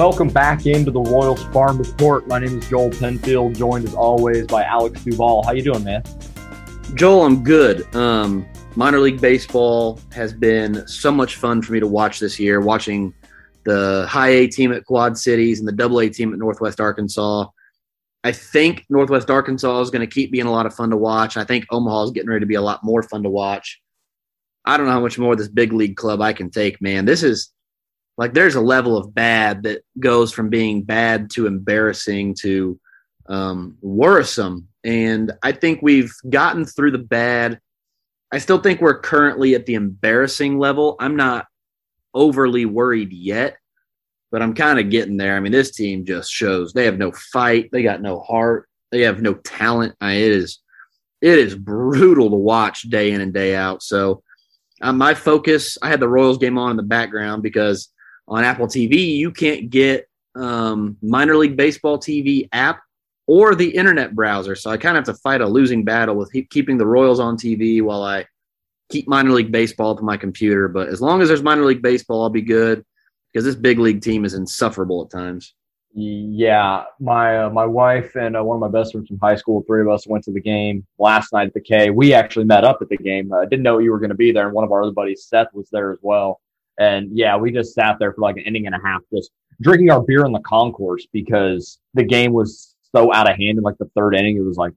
Welcome back into the Royals Farm Report. My name is Joel Penfield, joined as always by Alex Duval. How you doing, man? Joel, I'm good. Um, minor league baseball has been so much fun for me to watch this year. Watching the high A team at Quad Cities and the double A team at Northwest Arkansas. I think Northwest Arkansas is going to keep being a lot of fun to watch. I think Omaha is getting ready to be a lot more fun to watch. I don't know how much more this big league club I can take, man. This is like there's a level of bad that goes from being bad to embarrassing to um, worrisome. And I think we've gotten through the bad. I still think we're currently at the embarrassing level. I'm not overly worried yet, but I'm kind of getting there. I mean, this team just shows they have no fight, they got no heart, they have no talent. I it is it is brutal to watch day in and day out. So uh, my focus, I had the Royals game on in the background because on Apple TV, you can't get um, minor league baseball TV app or the internet browser. So I kind of have to fight a losing battle with he- keeping the Royals on TV while I keep minor league baseball up on my computer. But as long as there's minor league baseball, I'll be good because this big league team is insufferable at times. Yeah, my uh, my wife and uh, one of my best friends from high school, three of us went to the game last night at the K. We actually met up at the game. Uh, didn't know you were going to be there, and one of our other buddies, Seth, was there as well. And yeah, we just sat there for like an inning and a half, just drinking our beer in the concourse because the game was so out of hand in like the third inning. It was like,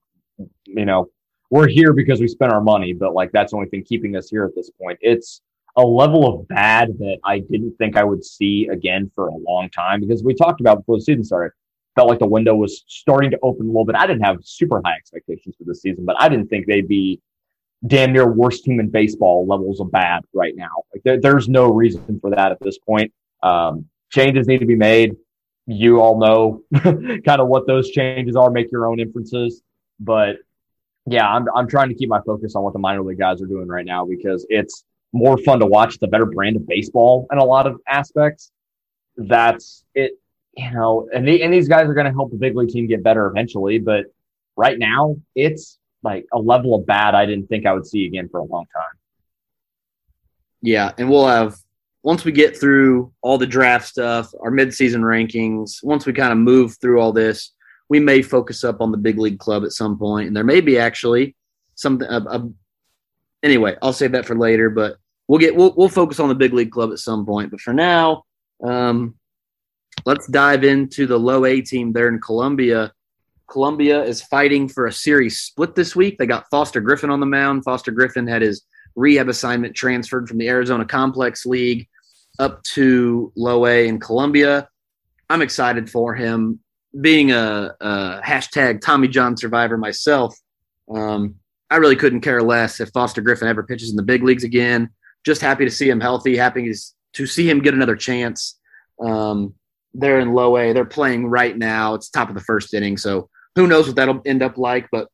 you know, we're here because we spent our money, but like that's the only thing keeping us here at this point. It's a level of bad that I didn't think I would see again for a long time because we talked about before the season started. Felt like the window was starting to open a little bit. I didn't have super high expectations for this season, but I didn't think they'd be damn near worst team in baseball levels of bad right now. Like there, there's no reason for that at this point. Um, changes need to be made. You all know kind of what those changes are. Make your own inferences, but yeah, I'm I'm trying to keep my focus on what the minor league guys are doing right now because it's more fun to watch. It's a better brand of baseball in a lot of aspects. That's it, you know, and the, and these guys are going to help the big league team get better eventually. But right now, it's like a level of bad I didn't think I would see again for a long time. Yeah, and we'll have once we get through all the draft stuff, our midseason rankings, once we kind of move through all this, we may focus up on the big league club at some point, and there may be actually something. Anyway, I'll save that for later, but we'll get we'll we'll focus on the big league club at some point. But for now, um, let's dive into the low A team there in Columbia. Columbia is fighting for a series split this week. They got Foster Griffin on the mound. Foster Griffin had his rehab assignment transferred from the Arizona Complex League up to low A in Columbia. I'm excited for him. Being a, a hashtag Tommy John survivor myself, um, I really couldn't care less if Foster Griffin ever pitches in the big leagues again. Just happy to see him healthy. Happy to see him get another chance. Um, they're in low A. They're playing right now. It's top of the first inning, so who knows what that'll end up like. But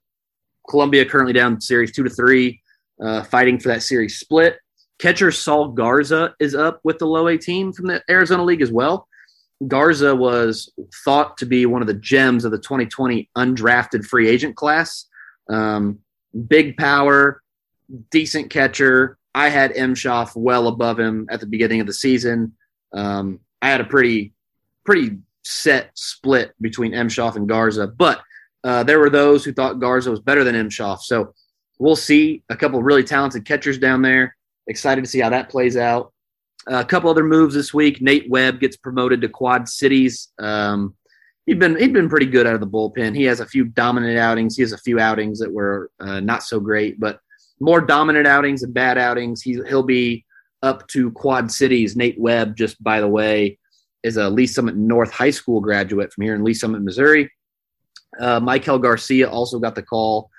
Columbia currently down series two to three, uh, fighting for that series split. Catcher Saul Garza is up with the low A team from the Arizona League as well. Garza was thought to be one of the gems of the 2020 undrafted free agent class. Um, big power, decent catcher. I had Emshoff well above him at the beginning of the season. Um, I had a pretty, pretty set split between Emshoff and Garza, but uh, there were those who thought Garza was better than Emshoff. So we'll see a couple really talented catchers down there. Excited to see how that plays out. Uh, a couple other moves this week. Nate Webb gets promoted to Quad Cities. Um, he'd been he'd been pretty good out of the bullpen. He has a few dominant outings. He has a few outings that were uh, not so great, but more dominant outings and bad outings. He he'll be up to Quad Cities. Nate Webb, just by the way, is a Lee Summit North High School graduate from here in Lee Summit, Missouri. Uh, Michael Garcia also got the call.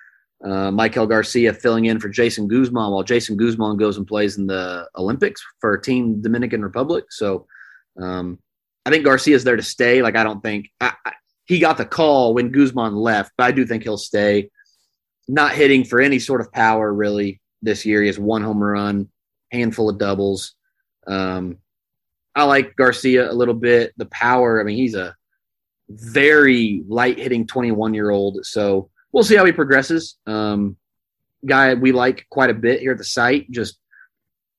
Uh, Michael Garcia filling in for Jeison Guzman while Jeison Guzman goes and plays in the Olympics for Team Dominican Republic. So um, I think Garcia's there to stay. Like I don't think I, I, he got the call when Guzman left, but I do think he'll stay. Not hitting for any sort of power really this year. He has one home run, handful of doubles. Um, I like Garcia a little bit. The power. I mean, he's a very light hitting 21 year old. So we'll see how he progresses. Um, guy we like quite a bit here at the site. Just,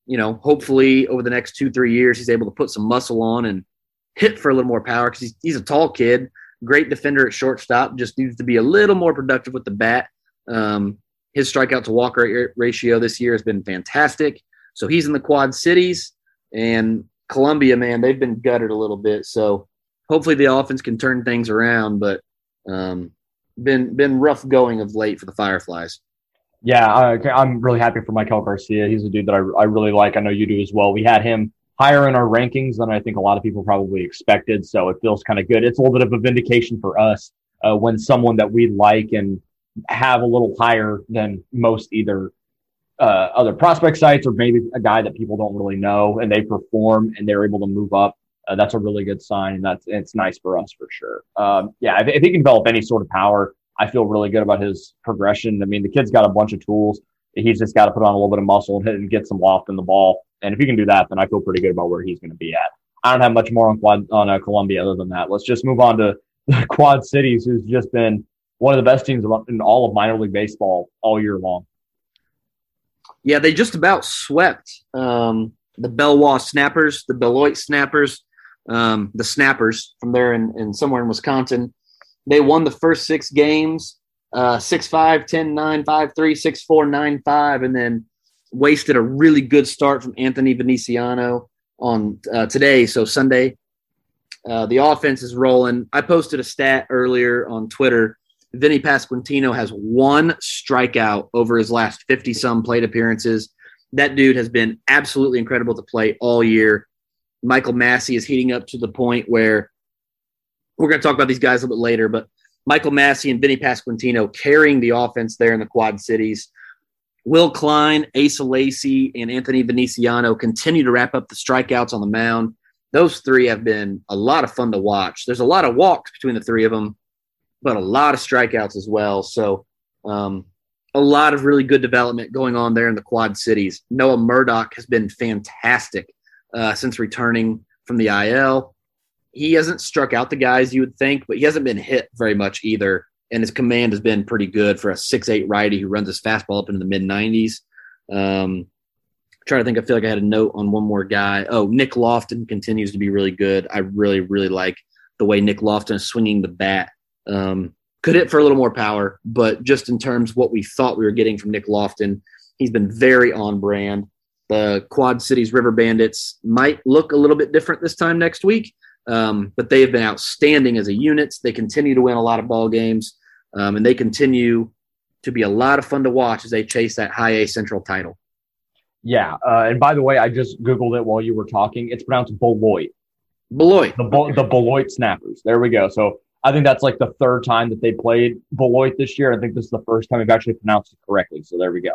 you know, hopefully over the next two, three years, he's able to put some muscle on and hit for a little more power because he's, he's a tall kid, great defender at shortstop, just needs to be a little more productive with the bat. Um, his strikeout to walk ratio this year has been fantastic. So he's in the Quad Cities and Columbia, man, they've been gutted a little bit. So hopefully the offense can turn things around, but um, been been rough going of late for the Fireflies. Yeah, I, am really happy for Michael Garcia. He's a dude that I, I really like. I know you do as well. We had him higher in our rankings than I think a lot of people probably expected. So it feels kind of good. It's a little bit of a vindication for us uh, when someone that we like and have a little higher than most either uh, other prospect sites or maybe a guy that people don't really know and they perform and they're able to move up. Uh, that's a really good sign, and that's it's nice for us for sure. Um, yeah, if, if he can develop any sort of power, I feel really good about his progression. I mean, the kid's got a bunch of tools. He's just got to put on a little bit of muscle and hit and get some loft in the ball. And if he can do that, then I feel pretty good about where he's going to be at. I don't have much more on quad on uh, Columbia other than that. Let's just move on to the Quad Cities, who's just been one of the best teams in all of minor league baseball all year long. Yeah, they just about swept um, the Belwa Snappers, the Beloit Snappers, um, the Snappers from there in, in somewhere in Wisconsin. They won the first six games uh, 6 5, 10 9, 5 3, 6 4, 9 5, and then wasted a really good start from Anthony Veneziano on uh, today, so Sunday. Uh, the offense is rolling. I posted a stat earlier on Twitter. Vinny Pasquantino has one strikeout over his last 50 some plate appearances. That dude has been absolutely incredible to play all year. Michael Massey is heating up to the point where we're going to talk about these guys a little bit later, but Michael Massey and Vinny Pasquantino carrying the offense there in the Quad Cities. Will Klein, Asa Lacy, and Anthony Veneziano continue to wrap up the strikeouts on the mound. Those three have been a lot of fun to watch. There's a lot of walks between the three of them, but a lot of strikeouts as well. So, um, a lot of really good development going on there in the Quad Cities. Noah Murdock has been fantastic uh, since returning from the IL. He hasn't struck out the guys you would think, but he hasn't been hit very much either and his command has been pretty good for a six-eight righty who runs his fastball up into the mid 90s. Um, trying to think, I feel like I had a note on one more guy. Oh, Nick Lofton continues to be really good. I really, really like the way Nick Lofton is swinging the bat. Um, could hit for a little more power, but just in terms of what we thought we were getting from Nick Lofton, he's been very on brand. The Quad Cities River Bandits might look a little bit different this time next week, um, but they have been outstanding as a unit. They continue to win a lot of ball games um, and they continue to be a lot of fun to watch as they chase that high A Central title. Yeah, uh, and by the way, I just googled it while you were talking. It's pronounced Beloit. Beloit. The, the Beloit Snappers. There we go. So I think that's like the third time that they played Beloit this year. I think this is the first time we've actually pronounced it correctly. So there we go.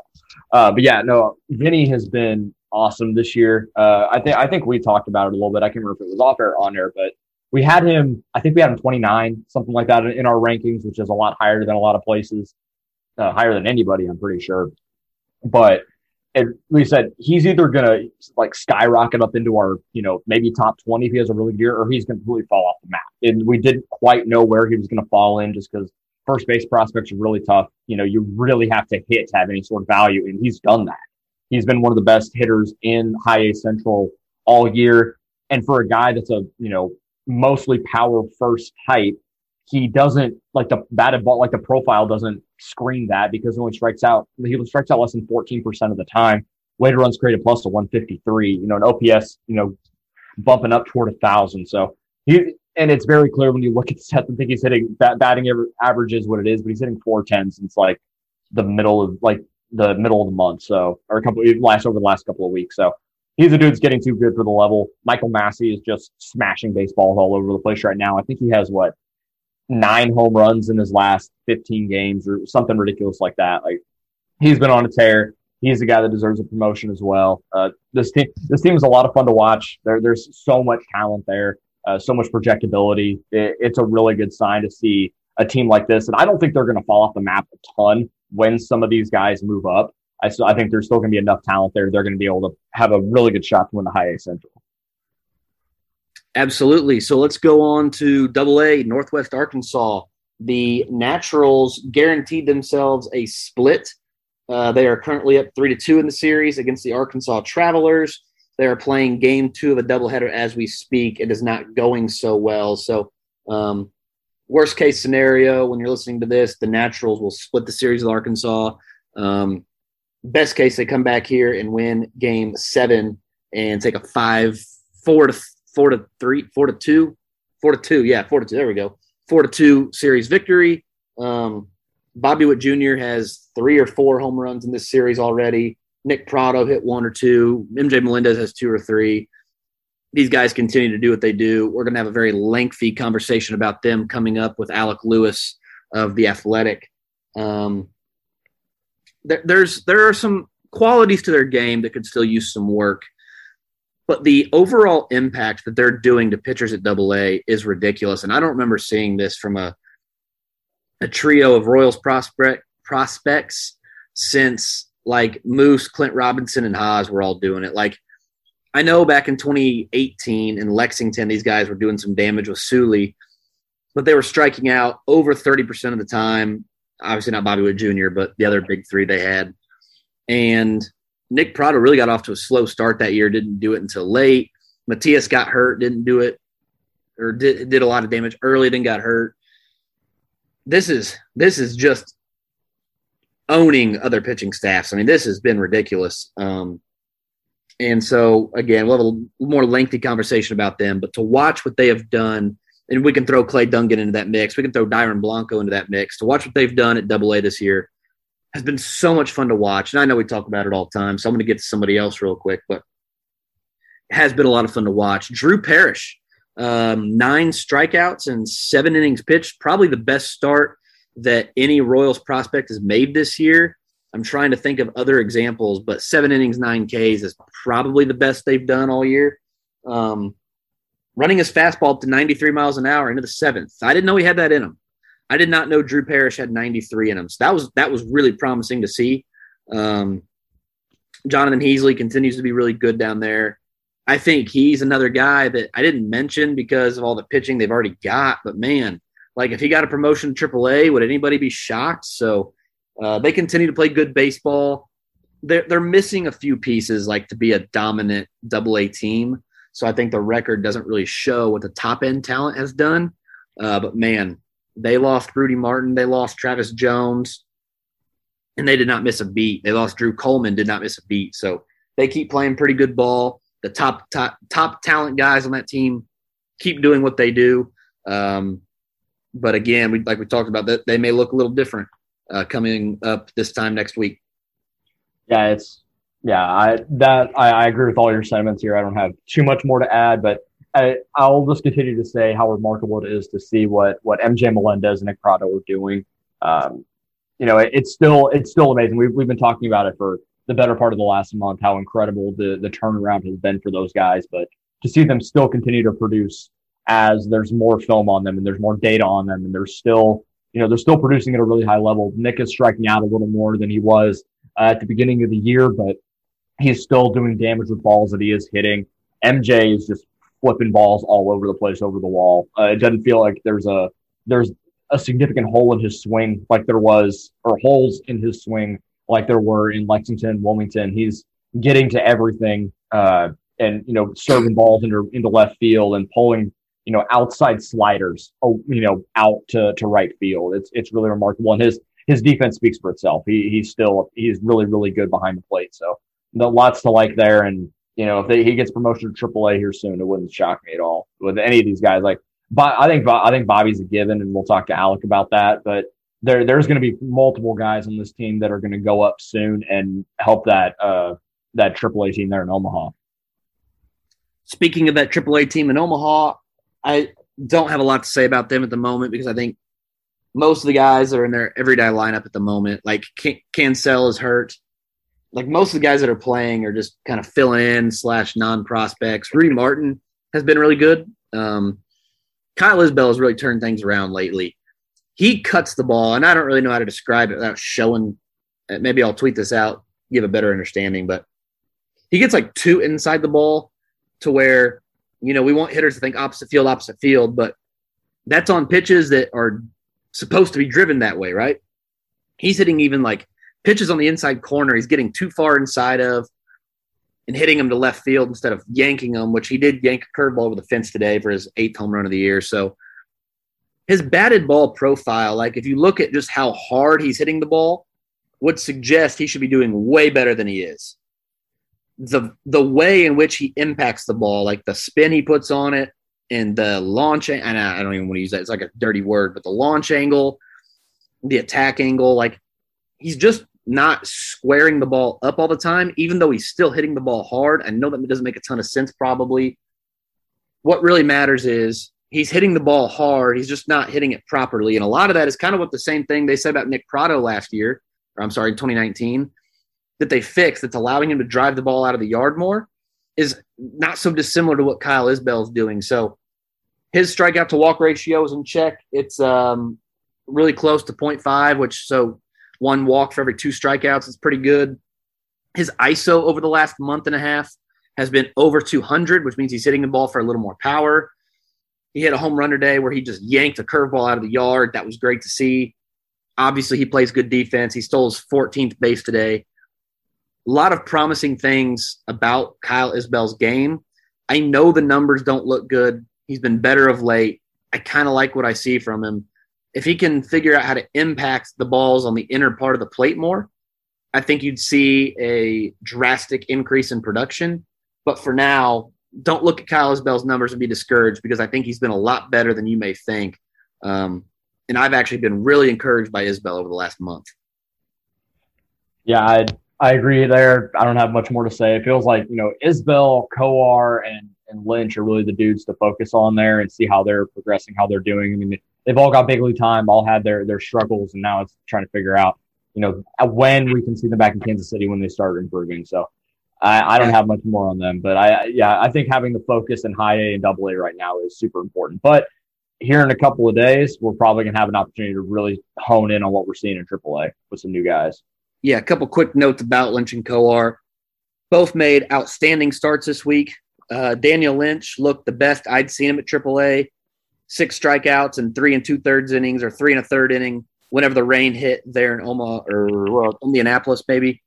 Uh, but yeah, no, Vinny has been awesome this year. Uh, I think I think we talked about it a little bit. I can't remember if it was off air on air, but we had him, I think we had him 29, something like that in our rankings, which is a lot higher than a lot of places, uh, higher than anybody, I'm pretty sure. But it, we said he's either to like skyrocket up into our, you know, maybe top 20 if he has a really good year, or he's to completely fall off the map. And we didn't quite know where he was to fall in just because first base prospects are really tough. You know, you really have to hit to have any sort of value, and he's done that. He's been one of the best hitters in high A Central all year. And for a guy that's a, you know, mostly power first type, he doesn't like the batted ball, like the profile doesn't screen that because he only strikes out, he strikes out less than 14% of the time. Weighted runs created plus a 153, you know, an OPS, you know, bumping up toward a thousand. So he, and it's very clear when you look at stats. I think he's hitting bat, batting average is what it is, but he's hitting 410 since like the middle of like the middle of the month. So, or a couple last over the last couple of weeks. So he's a dude that's getting too good for the level. Michael Massey is just smashing baseballs all over the place right now. I think he has what nine home runs in his last 15 games or something ridiculous like that. Like he's been on a tear. He's the guy that deserves a promotion as well. Uh, this team, this team is a lot of fun to watch. There, there's so much talent there, uh, so much projectability. It, it's a really good sign to see a team like this. And I don't think they're going to fall off the map a ton when some of these guys move up. I, I think there's still going to be enough talent there. They're going to be able to have a really good shot to win the high A Central. Absolutely. So let's go on to Double A Northwest Arkansas. The Naturals guaranteed themselves a split. Uh, they are currently up three to two in the series against the Arkansas Travelers. They are playing game two of a doubleheader as we speak. It is not going so well. So, um, worst case scenario, when you're listening to this, the Naturals will split the series with Arkansas. Um, best case, they come back here and win game seven and take a five, four to four to three, four to two, four to two. Yeah, four to two. There we go. Four to two series victory. Um, Bobby Witt Jr. has three or four home runs in this series already. Nick Pratto hit one or two. MJ Melendez has two or three. These guys continue to do what they do. We're going to have a very lengthy conversation about them coming up with Alec Lewis of the Athletic. Um, there, there's there are some qualities to their game that could still use some work, but the overall impact that they're doing to pitchers at Double A is ridiculous. And I don't remember seeing this from a a trio of Royals prospect prospects since like Moose, Clint Robinson, and Haas were all doing it. Like I know back in 2018 in Lexington, these guys were doing some damage with Seuly, but they were striking out over 30% of the time. Obviously not Bobby Witt Jr., but the other big three they had. And Nick Pratto really got off to a slow start that year, didn't do it until late. Matias got hurt, didn't do it, or did, did a lot of damage early, then got hurt this is this is just owning other pitching staffs. I mean, this has been ridiculous. Um, and so again, we'll have a more lengthy conversation about them, but to watch what they have done, and we can throw Clay Dungan into that mix. We can throw Dairon Blanco into that mix. To watch what they've done at Double A this year has been so much fun to watch. And I know we talk about it all the time, so I'm going to get to somebody else real quick, but it has been a lot of fun to watch. Drew Parrish um, nine strikeouts and seven innings pitched. Probably the best start that any Royals prospect has made this year. I'm trying to think of other examples, but seven innings, nine Ks is probably the best they've done all year. Um, running his fastball up to 93 miles an hour into the seventh. I didn't know he had that in him. I did not know Drew Parrish had 93 in him. So that was that was really promising to see. Um, Jonathan Heasley continues to be really good down there. I think he's another guy that I didn't mention because of all the pitching they've already got. But man, like if he got a promotion to AAA, would anybody be shocked? So uh, they continue to play good baseball. They're they're missing a few pieces like to be a dominant Double A team. So I think the record doesn't really show what the top end talent has done. Uh, but man, they lost Rudy Martin, they lost Travis Jones, and they did not miss a beat. They lost Drew Coleman, did not miss a beat. So they keep playing pretty good ball the top top top talent guys on that team keep doing what they do. Um, but again, we like we talked about that they may look a little different uh, coming up this time next week. Yeah, it's yeah. I that I, I agree with all your sentiments here. I don't have too much more to add, but I, I'll just continue to say how remarkable it is to see what what MJ Melendez and Nick are doing. Um, you know, it, it's still it's still amazing. We've we've been talking about it for the better part of the last month, how incredible the the turnaround has been for those guys. But to see them still continue to produce as there's more film on them and there's more data on them and they're still, you know, they're still producing at a really high level. Nick is striking out a little more than he was uh, at the beginning of the year, but he's still doing damage with balls that he is hitting. MJ is just flipping balls all over the place over the wall. Uh, it doesn't feel like there's a there's a significant hole in his swing like there was or holes in his swing like there were in Lexington, Wilmington. He's getting to everything uh, and you know serving balls into into left field and pulling you know outside sliders oh, you know out to, to right field. It's it's really remarkable and his his defense speaks for itself. He he's still he's really really good behind the plate. So lots to like there and. You know, if they, he gets promotion to AAA here soon, it wouldn't shock me at all with any of these guys. Like, but I think I think Bobby's a given, and we'll talk to Alec about that. But there there's going to be multiple guys on this team that are going to go up soon and help that uh, that AAA team there in Omaha. Speaking of that AAA team in Omaha, I don't have a lot to say about them at the moment because I think most of the guys are in their everyday lineup at the moment, like Can- Cancel is hurt. Like most of the guys that are playing are just kind of fill in slash non prospects. Rudy Martin has been really good. Um, Kyle Isbel has really turned things around lately he cuts the ball, and I don't really know how to describe it without showing. Uh, maybe I'll tweet this out, give a better understanding. But he gets like two inside the ball to where you know we want hitters to think opposite field, opposite field, but that's on pitches that are supposed to be driven that way, right? He's hitting even like pitches on the inside corner. He's getting too far inside of, and hitting him to left field instead of yanking him, which he did yank a curveball over the fence today for his eighth home run of the year. So his batted ball profile, like if you look at just how hard he's hitting the ball, would suggest he should be doing way better than he is. The the way in which he impacts the ball, like the spin he puts on it and the launch, and I don't even want to use that. It's like a dirty word, but the launch angle, the attack angle, like he's just not squaring the ball up all the time, even though he's still hitting the ball hard. I know that doesn't make a ton of sense, probably. What really matters is he's hitting the ball hard. He's just not hitting it properly. And a lot of that is kind of what the same thing they said about Nick Pratto last year, or I'm sorry, 2019, that they fixed that's allowing him to drive the ball out of the yard more is not so dissimilar to what Kyle Isbel is doing. So his strikeout to walk ratio is in check. It's um, really close to 0.5, which so one walk for every two strikeouts is pretty good. His ISO over the last month and a half has been over 200, which means he's hitting the ball for a little more power. He hit a home run today where he just yanked a curveball out of the yard. That was great to see. Obviously, he plays good defense. He stole his 14th base today. A lot of promising things about Kyle Isbel's game. I know the numbers don't look good. He's been better of late. I kind of like what I see from him if he can figure out how to impact the balls on the inner part of the plate more, I think you'd see a drastic increase in production. But for now, don't look at Kyle Isbel's numbers and be discouraged because I think he's been a lot better than you may think. Um, and I've actually been really encouraged by Isbel over the last month. Yeah, I I agree there. I don't have much more to say. It feels like you know Isbell, Kowar, and and Lynch are really the dudes to focus on there and see how they're progressing, how they're doing. I mean, they've all got big league time, all had their their struggles, and now it's trying to figure out, you know, when we can see them back in Kansas City when they start improving. So I, I don't have much more on them, but I yeah, I think having the focus in high A and double A right now is super important. But here in a couple of days, we're probably gonna have an opportunity to really hone in on what we're seeing in AAA with some new guys. Yeah, a couple quick notes about Lynch and Kowar. Both made outstanding starts this week. Uh, Daniel Lynch looked the best I'd seen him at AAA six strikeouts and three and two thirds innings or three and a third inning whenever the rain hit there in Omaha or well, Indianapolis, maybe.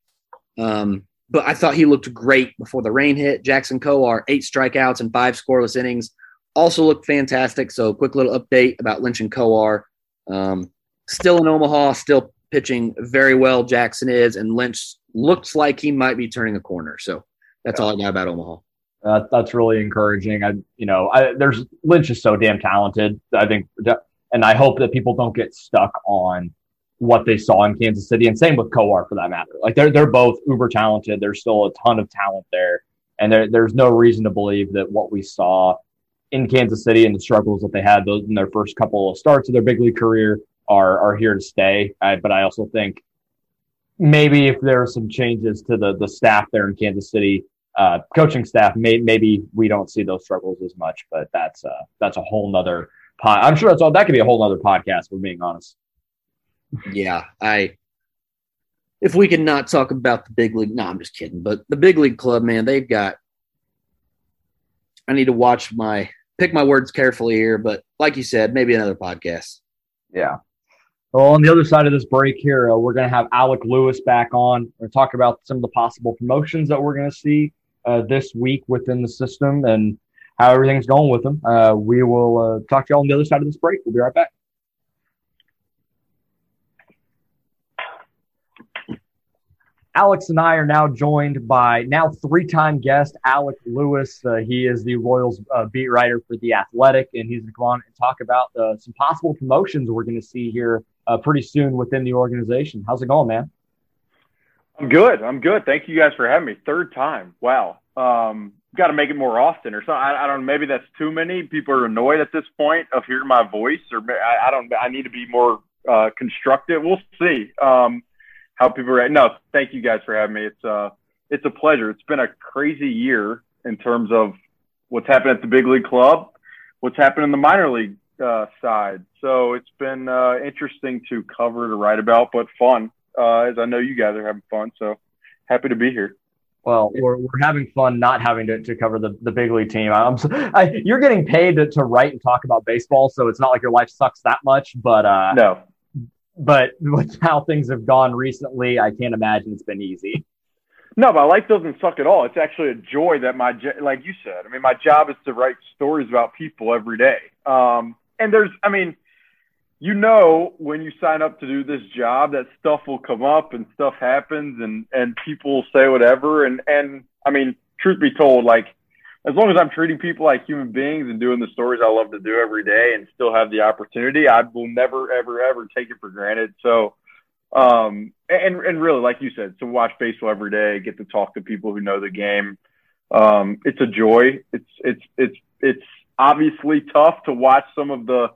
Um, but I thought he looked great before the rain hit. Jackson Kowar, eight strikeouts and five scoreless innings, also looked fantastic. So, quick little update about Lynch and Kowar. Um, still in Omaha, still pitching very well. Jackson is, and Lynch looks like he might be turning a corner. So, that's all I got about Omaha. Uh, that's really encouraging. I, you know, I, there's Lynch is so damn talented. I think, and I hope that people don't get stuck on what they saw in Kansas City, and same with Kowar for that matter. Like they're they're both uber talented. There's still a ton of talent there, and there, there's no reason to believe that what we saw in Kansas City and the struggles that they had those in their first couple of starts of their big league career are are here to stay. I, but I also think maybe if there are some changes to the the staff there in Kansas City, uh, coaching staff, may, maybe we don't see those struggles as much, but that's uh, that's a whole nother. pod. I'm sure that's all. That could be a whole nother podcast. We're being honest. Yeah, I. If we can not talk about the big league, no, I'm just kidding. But the big league club, man, they've got. I need to watch my pick my words carefully here, but like you said, maybe another podcast. Yeah. Well, on the other side of this break here, uh, we're going to have Alec Lewis back on. We're going to talk about some of the possible promotions that we're going to see uh, this week within the system and how everything's going with them. Uh, we will uh, talk to you all on the other side of this break. We'll be right back. Alex and I are now joined by now three-time guest Alec Lewis. Uh, he is the Royals uh, beat writer for the Athletic, and he's going to come on and talk about uh, some possible promotions we're going to see here uh, pretty soon within the organization. How's it going, man? I'm good. I'm good. Thank you guys for having me. Third time. Wow. Um, got to make it more often or something. I, I, don't know. Maybe that's too many. People are annoyed at this point of hearing my voice, or I, I don't. I need to be more uh, constructive. We'll see um, how people react. No, thank you guys for having me. It's uh, it's a pleasure. It's been a crazy year in terms of what's happened at the big league club, what's happened in the minor league uh, side. So it's been uh, interesting to cover to write about, but fun uh, as I know you guys are having fun. So happy to be here. Well, we're, we're having fun not having to, to cover the, the big league team. I'm, I, you're getting paid to, to write and talk about baseball, so it's not like your life sucks that much. But uh, no, but with how things have gone recently, I can't imagine it's been easy. No, my life doesn't suck at all. It's actually a joy that my, like you said, I mean, my job is to write stories about people every day. Um, and there's, I mean, you know, when you sign up to do this job, that stuff will come up and stuff happens and, and people say whatever. And, and I mean, truth be told, like, as long as I'm treating people like human beings and doing the stories I love to do every day and still have the opportunity, I will never, ever, ever take it for granted. So, um, and and really, like you said, to watch baseball every day, get to talk to people who know the game, um, it's a joy. It's it's it's it's obviously tough to watch some of the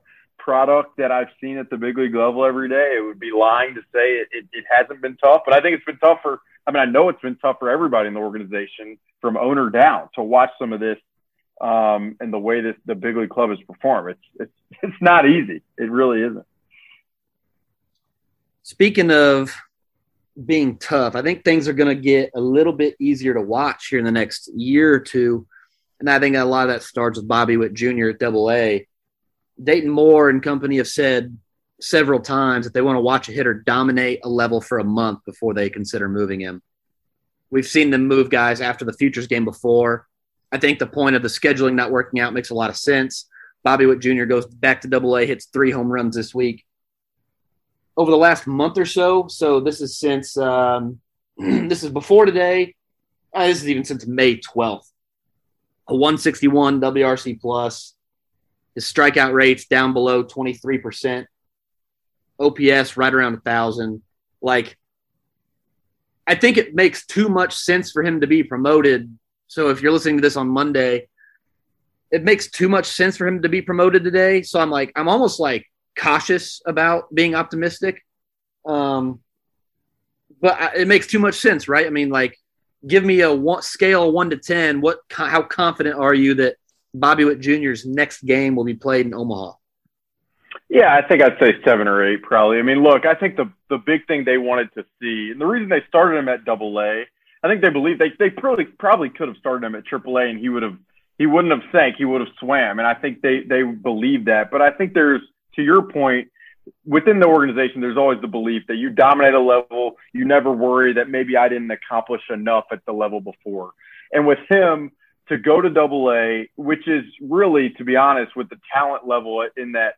product that I've seen at the big league level every day. It would be lying to say it, it, it hasn't been tough, but I think it's been tough for. I mean, I know it's been tough for everybody in the organization, from owner down, to watch some of this um, and the way that the big league club has performed. It's it's it's not easy. It really isn't. Speaking of being tough, I think things are going to get a little bit easier to watch here in the next year or two. And I think a lot of that starts with Bobby Witt Jr. at Double A. Dayton Moore and company have said several times that they want to watch a hitter dominate a level for a month before they consider moving him. We've seen them move guys after the futures game before. I think the point of the scheduling not working out makes a lot of sense. Bobby Witt Jr. goes back to Double A, hits three home runs this week over the last month or so. So this is since um, this is before today. Uh, this is even since May 12th. A 161 WRC plus. His strikeout rates down below 23%. OPS right around a thousand. Like, I think it makes too much sense for him to be promoted. So if you're listening to this on Monday, it makes too much sense for him to be promoted today. So I'm like, I'm almost like cautious about being optimistic. Um, but it makes too much sense, right? I mean, like, give me a one, scale one to ten. What? How confident are you that Bobby Witt Jr.'s next game will be played in Omaha? Yeah, I think I'd say seven or eight, probably. I mean, look, I think the the big thing they wanted to see, and the reason they started him at Double A, I think they believe they they probably probably could have started him at Triple A, and he would have he wouldn't have sank, he would have swam, and I think they they believe that. But I think there's to your point, within the organization, there's always the belief that you dominate a level. You never worry that maybe I didn't accomplish enough at the level before. And with him to go to double A, which is really, to be honest, with the talent level in that,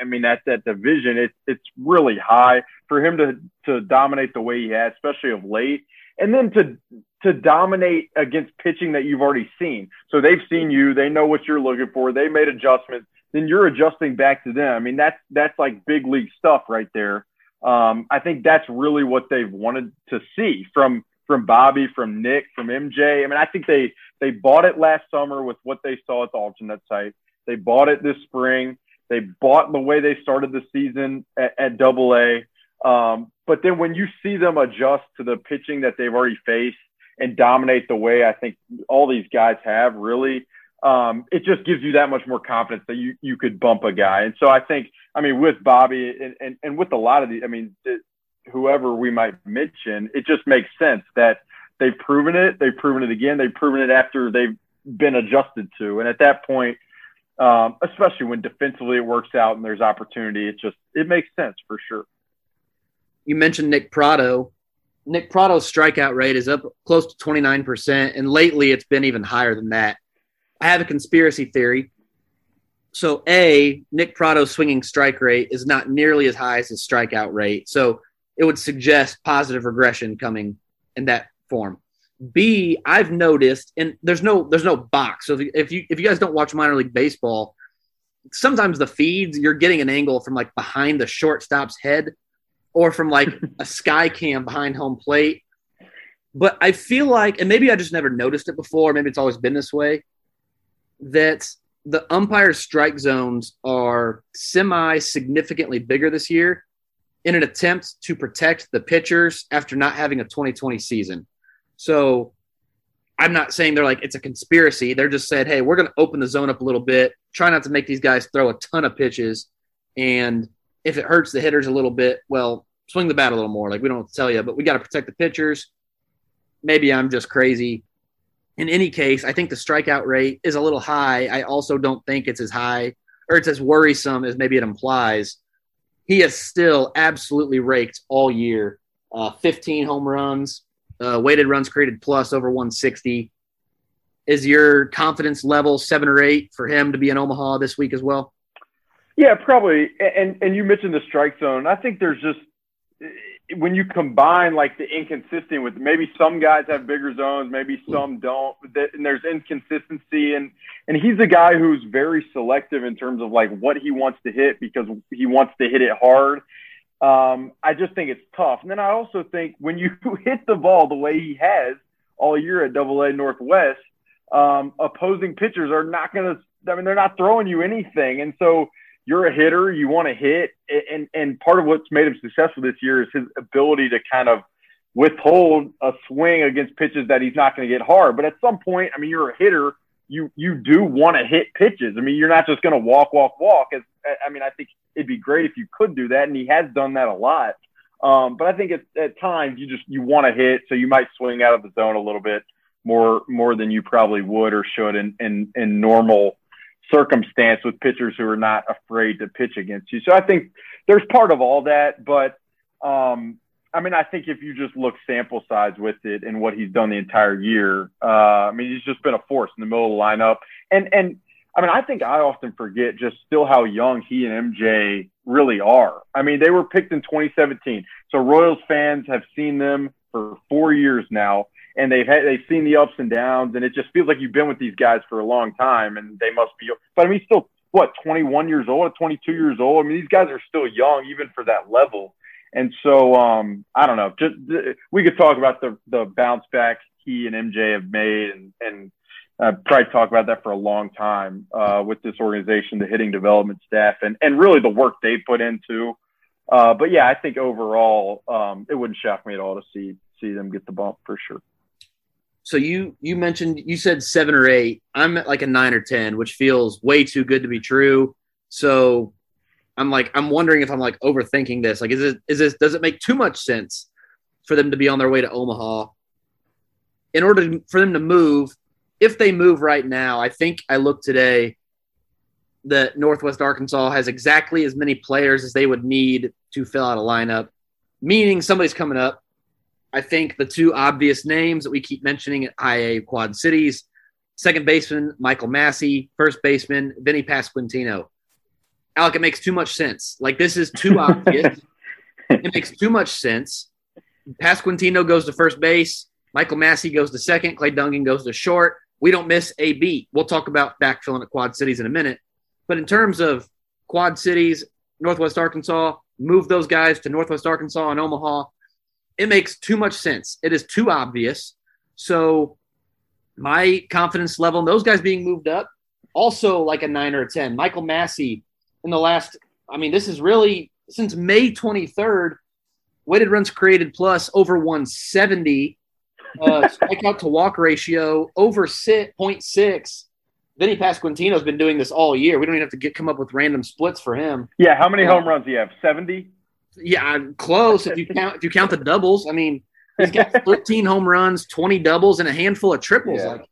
I mean, at that division, it's, it's really high for him to, to dominate the way he has, especially of late. And then to, to dominate against pitching that you've already seen. So they've seen you, they know what you're looking for. They made adjustments then you're adjusting back to them. I mean, that's that's like big league stuff right there. Um, I think that's really what they've wanted to see from from Bobby, from Nick, from MJ. I mean, I think they they bought it last summer with what they saw at the alternate site. They bought it this spring. They bought the way they started the season at, Double A. Um, but then when you see them adjust to the pitching that they've already faced and dominate the way I think all these guys have, really, um, it just gives you that much more confidence that you, you could bump a guy. And so I think, I mean, with Bobby and, and, and with a lot of the, I mean, it, whoever we might mention, it just makes sense that they've proven it. They've proven it again. They've proven it after they've been adjusted to. And at that point, um, especially when defensively it works out and there's opportunity, it just, it makes sense for sure. You mentioned Nick Pratto. Nick Pratto's strikeout rate is up close to 29%. And lately it's been even higher than that. I have a conspiracy theory. So, A, Nick Pratto's swinging strike rate is not nearly as high as his strikeout rate. So, it would suggest positive regression coming in that form. B, I've noticed, and there's no there's no box. So if you if you guys don't watch minor league baseball, sometimes the feeds you're getting an angle from like behind the shortstop's head, or from like a sky cam behind home plate. But I feel like, and maybe I just never noticed it before. Maybe it's always been this way that the umpire strike zones are semi significantly bigger this year in an attempt to protect the pitchers after not having a 2020 season. So I'm not saying they're like it's a conspiracy. They're just said, hey, we're going to open the zone up a little bit, try not to make these guys throw a ton of pitches. And if it hurts the hitters a little bit, well, swing the bat a little more. Like we don't tell you, but we got to protect the pitchers. Maybe I'm just crazy in any case, I think the strikeout rate is a little high. I also don't think it's as high or it's as worrisome as maybe it implies. He has still absolutely raked all year. Uh, 15 home runs, uh, weighted runs created plus over 160. Is your confidence level seven or eight for him to be in Omaha this week as well? Yeah, probably. And and you mentioned the strike zone. I think there's just when you combine like the inconsistent with maybe some guys have bigger zones, maybe some don't, and there's inconsistency. And and he's a guy who's very selective in terms of like what he wants to hit because he wants to hit it hard. Um, I just think it's tough. And then I also think when you hit the ball the way he has all year at Double A Northwest, um, opposing pitchers are not going to. I mean, they're not throwing you anything, and so you're a hitter. You want to hit, and and part of what's made him successful this year is his ability to kind of withhold a swing against pitches that he's not going to get hard. But at some point, I mean, you're a hitter. You you do want to hit pitches. I mean, you're not just going to walk, walk, walk. As I mean, I think it'd be great if you could do that, and he has done that a lot. Um, but I think at, at times you just you want to hit, so you might swing out of the zone a little bit more more than you probably would or should in in, in normal circumstance with pitchers who are not afraid to pitch against you. So I think there's part of all that, but um, I mean, I think if you just look sample size with it and what he's done the entire year, uh, I mean, he's just been a force in the middle of the lineup. And and I mean, I think I often forget just still how young he and MJ really are. I mean, they were picked in 2017, so Royals fans have seen them for four years now and they've had they've seen the ups and downs, and it just feels like you've been with these guys for a long time, and they must be. But I mean, still what 21 years old, 22 years old. I mean, these guys are still young, even for that level. And so, um, I don't know. Just we could talk about the the bounce back he and MJ have made, and and uh, probably talk about that for a long time uh, with this organization, the hitting development staff, and and really the work they put into. Uh, but yeah, I think overall, um, it wouldn't shock me at all to see see them get the bump for sure so you you mentioned you said seven or eight. I'm at like a nine or ten, which feels way too good to be true. So I'm like I'm wondering if I'm like overthinking this. Like, is it is this does it make too much sense for them to be on their way to Omaha in order for them to move? If they move right now, I think I looked today that Northwest Arkansas has exactly as many players as they would need to fill out a lineup, meaning somebody's coming up I think the two obvious names that we keep mentioning at IA Quad Cities second baseman, Michael Massey, first baseman, Vinny Pasquantino. Alec, it makes too much sense. Like, this is too obvious. it makes too much sense. Pasquantino goes to first base. Michael Massey goes to second. Clay Dungan goes to short. We don't miss a beat. We'll talk about backfilling at Quad Cities in a minute. But in terms of Quad Cities, Northwest Arkansas, move those guys to Northwest Arkansas and Omaha it makes too much sense. It is too obvious. So my confidence level in those guys being moved up, also like a nine or a 10. Michael Massey in the last, I mean, this is really since May 23rd, weighted runs created plus over 170, uh, strikeout to walk ratio over 0.6. Vinny Pasquantino has been doing this all year. We don't even have to get come up with random splits for him. Yeah, how many home runs do you have? 70? Yeah, close. If you count if you count the doubles, I mean, he's got 13 home runs, 20 doubles, and a handful of triples. Yeah. Like,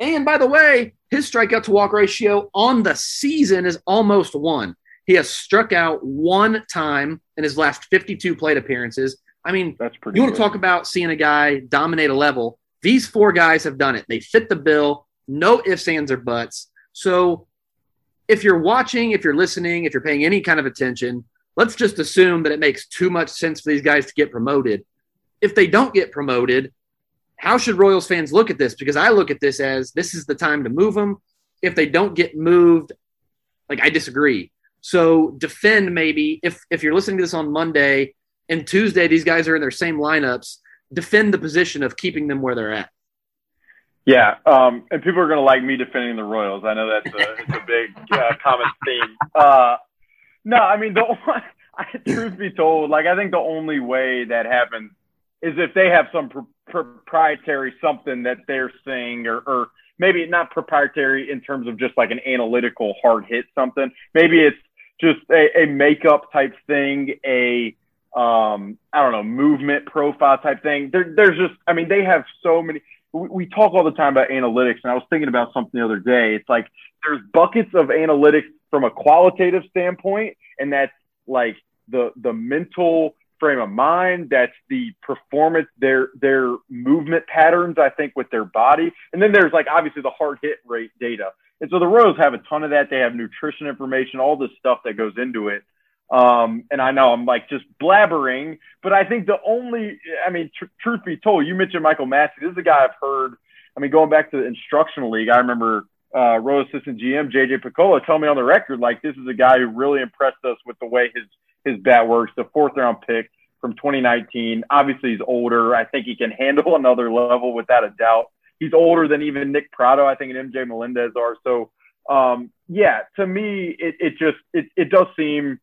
and by the way, his strikeout to walk ratio on the season is almost one. He has struck out one time in his last 52 plate appearances. I mean, that's pretty. You want to talk about seeing a guy dominate a level? These four guys have done it. They fit the bill. No ifs, ands, or buts. So, if you're watching, if you're listening, if you're paying any kind of attention, let's just assume that it makes too much sense for these guys to get promoted. If they don't get promoted, how should Royals fans look at this? Because I look at this as this is the time to move them. If they don't get moved, like I disagree. So defend maybe if if you're listening to this on Monday and Tuesday these guys are in their same lineups, defend the position of keeping them where they're at. Yeah, um, and people are going to like me defending the Royals. I know that's a, it's a big uh, common theme. Uh, no, I mean the truth be told, like I think the only way that happens is if they have some proprietary something that they're saying, or, or maybe not proprietary in terms of just like an analytical hard hit something. Maybe it's just a, a makeup type thing, a um, I don't know, movement profile type thing. There, there's just, I mean, they have so many. We, we talk all the time about analytics, and I was thinking about something the other day. It's like there's buckets of analytics from a qualitative standpoint, and that's like the the mental frame of mind. That's the performance, their their movement patterns. I think with their body, and then there's like obviously the hard hit rate data. And so the Royals have a ton of that. They have nutrition information, all this stuff that goes into it. Um, and I know I'm like just blabbering, but I think the only, I mean, tr- truth be told, you mentioned Michael Massey. This is a guy I've heard. I mean, going back to the instructional league, I remember uh, Royal assistant GM JJ Picollo tell me on the record like this is a guy who really impressed us with the way his his bat works. The fourth round pick from 2019. Obviously, he's older. I think he can handle another level without a doubt. He's older than even Nick Pratto, I think, and MJ Melendez are. So, um, yeah, to me, it, it just it, it does seem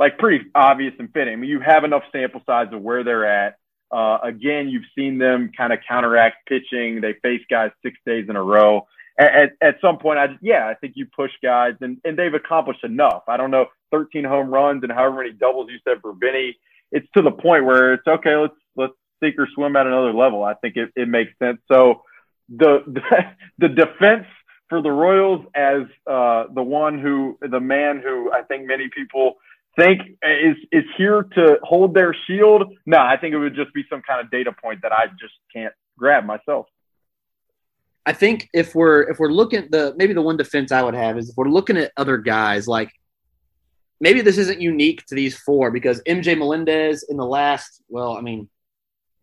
like pretty obvious and fitting. I mean, you have enough sample size of where they're at. Uh, again, you've seen them kind of counteract pitching. They face guys six days in a row. At, at, at some point, I yeah, I think you push guys, and, and they've accomplished enough. I don't know, 13 home runs and however many doubles you said for Vinny. It's to the point where it's okay. Let's let's sink or swim at another level. I think it, it makes sense. So the, the the defense for the Royals as uh, the one who the man who I think many people think is is here to hold their shield. No, I think it would just be some kind of data point that I just can't grab myself. I think if we're if we're looking the maybe the one defense I would have is if we're looking at other guys like maybe this isn't unique to these four because MJ Melendez in the last well I mean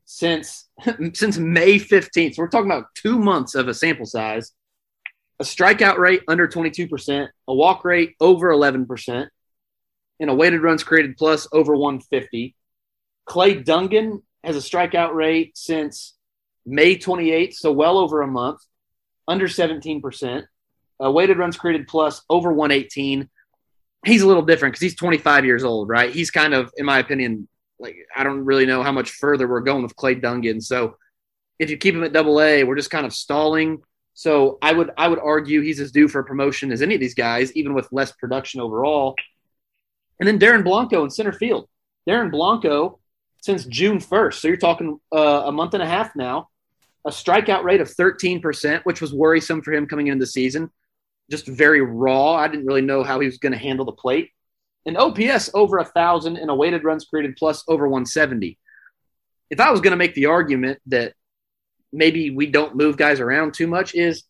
since since May 15th so we're talking about 2 months of a sample size a strikeout rate under 22% a walk rate over 11% and a weighted runs created plus over 150. Clay Dungan has a strikeout rate since May 28th, so well over a month, under 17%. A uh, weighted runs created plus over 118. He's a little different because he's 25 years old, right? He's kind of, in my opinion, like I don't really know how much further we're going with Clay Dungan. So if you keep him at double A, we're just kind of stalling. So I would I would argue he's as due for a promotion as any of these guys, even with less production overall. And then Dairon Blanco in center field. Dairon Blanco since June 1st. So you're talking uh, a month and a half now. A strikeout rate of 13%, which was worrisome for him coming into the season. Just very raw. I didn't really know how he was going to handle the plate. An OPS over a thousand and a weighted runs created plus over 170. If I was going to make the argument that maybe we don't move guys around too much, is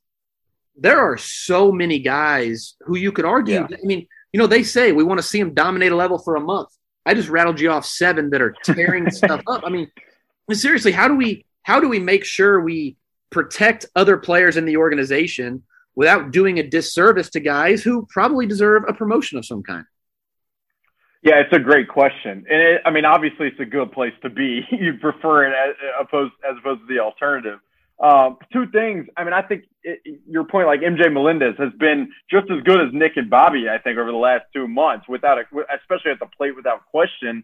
there are so many guys who you could argue. Yeah. I mean, you know, they say we want to see them dominate a level for a month. I just rattled you off seven that are tearing stuff up. I mean, seriously, how do we how do we make sure we protect other players in the organization without doing a disservice to guys who probably deserve a promotion of some kind? Yeah, it's a great question, and it, I mean, obviously, it's a good place to be. you prefer it as opposed as opposed to the alternative. Um, two things. I mean, I think it, your point, like MJ Melendez, has been just as good as Nick and Bobby. I think over the last two months, without a, especially at the plate, without question.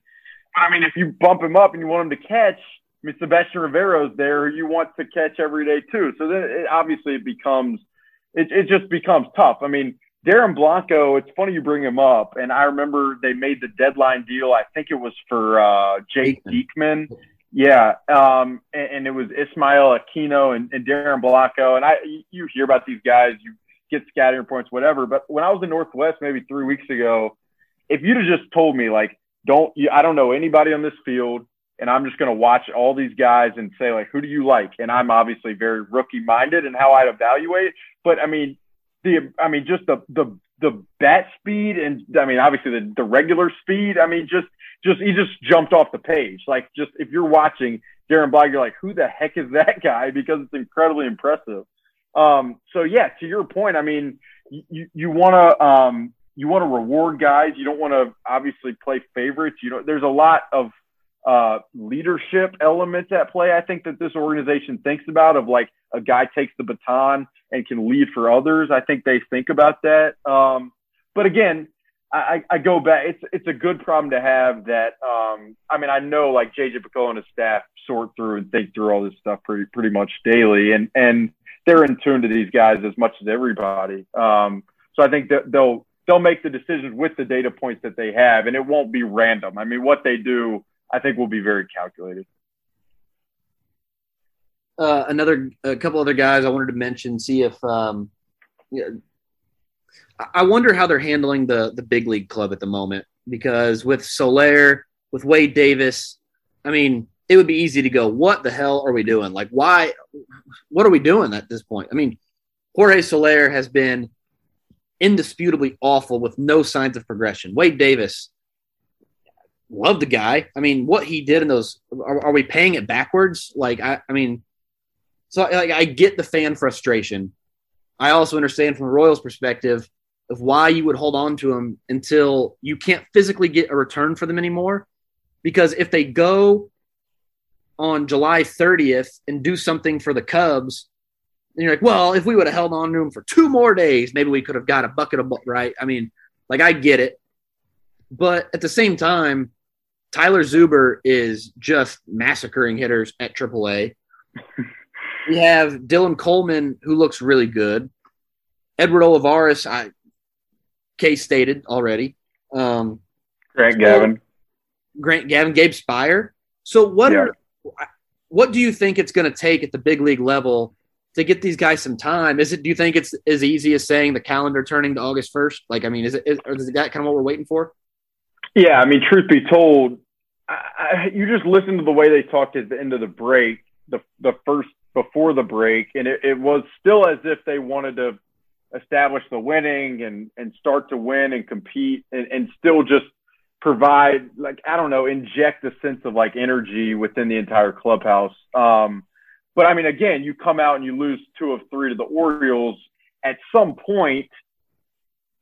I mean, if you bump him up and you want him to catch, I mean, Sebastian Rivero's there. You want to catch every day too. So then, it, obviously, it becomes it, it just becomes tough. I mean, Dairon Blanco. It's funny you bring him up, and I remember they made the deadline deal. I think it was for uh, Jake Diekman yeah, um, and, and, it was Ismael Aquino and, and Dairon Blanco, and I you hear about these guys, you get scattering points, whatever. But when I was in Northwest maybe three weeks ago, if you'd have just told me like, don't you, I don't know anybody on this field, and I'm just going to watch all these guys and say like, who do you like? And I'm obviously very rookie minded in how I'd evaluate, but I mean, the I mean just the the the bat speed and I mean obviously the the regular speed. I mean just just he just jumped off the page. Like just if you're watching Darren Black, you're like, who the heck is that guy? Because it's incredibly impressive. Um, so yeah, to your point, I mean, you you want to um, you want to reward guys. You don't want to obviously play favorites. You know, there's a lot of uh, leadership elements at play. I think that this organization thinks about of like a guy takes the baton and can lead for others. I think they think about that. Um, but again, I, I go back. It's it's a good problem to have. That um, I mean, I know like JJ Picollo and his staff sort through and think through all this stuff pretty pretty much daily, and and they're in tune to these guys as much as everybody. Um, so I think that they'll they'll make the decisions with the data points that they have, and it won't be random. I mean, what they do, I think, will be very calculated. Uh, another, a couple other guys I wanted to mention. See if um, I wonder how they're handling the the big league club at the moment because with Soler, with Wade Davis, I mean, it would be easy to go, what the hell are we doing? Like, why? What are we doing at this point? I mean, Jorge Soler has been indisputably awful with no signs of progression. Wade Davis, love the guy. I mean, what he did in those, are, are we paying it backwards? Like, I, I mean, so like, I get the fan frustration. I also understand from Royals perspective of why you would hold on to them until you can't physically get a return for them anymore. Because if they go on July 30th and do something for the Cubs, and you're like, well, if we would have held on to him for two more days, maybe we could have got a bucket of right. I mean, like I get it, but at the same time, Tyler Zuber is just massacring hitters at AAA. we have Dylan Coleman, who looks really good. Edward Olivares, I case stated already. Um, Grant Gavin, Grant Gavin, Gabe Speier. So what yeah. are what do you think it's going to take at the big league level to get these guys some time? Is it? Do you think it's as easy as saying the calendar turning to August first? Like, I mean, is it? Is, or is that kind of what we're waiting for? Yeah, I mean, truth be told, I, I, you just listen to the way they talked at the end of the break, the the first before the break, and it, it was still as if they wanted to establish the winning and and start to win and compete and, and still just provide like I don't know, inject a sense of like energy within the entire clubhouse. Um, but I mean, again, you come out and you lose two of three to the Orioles. At some point,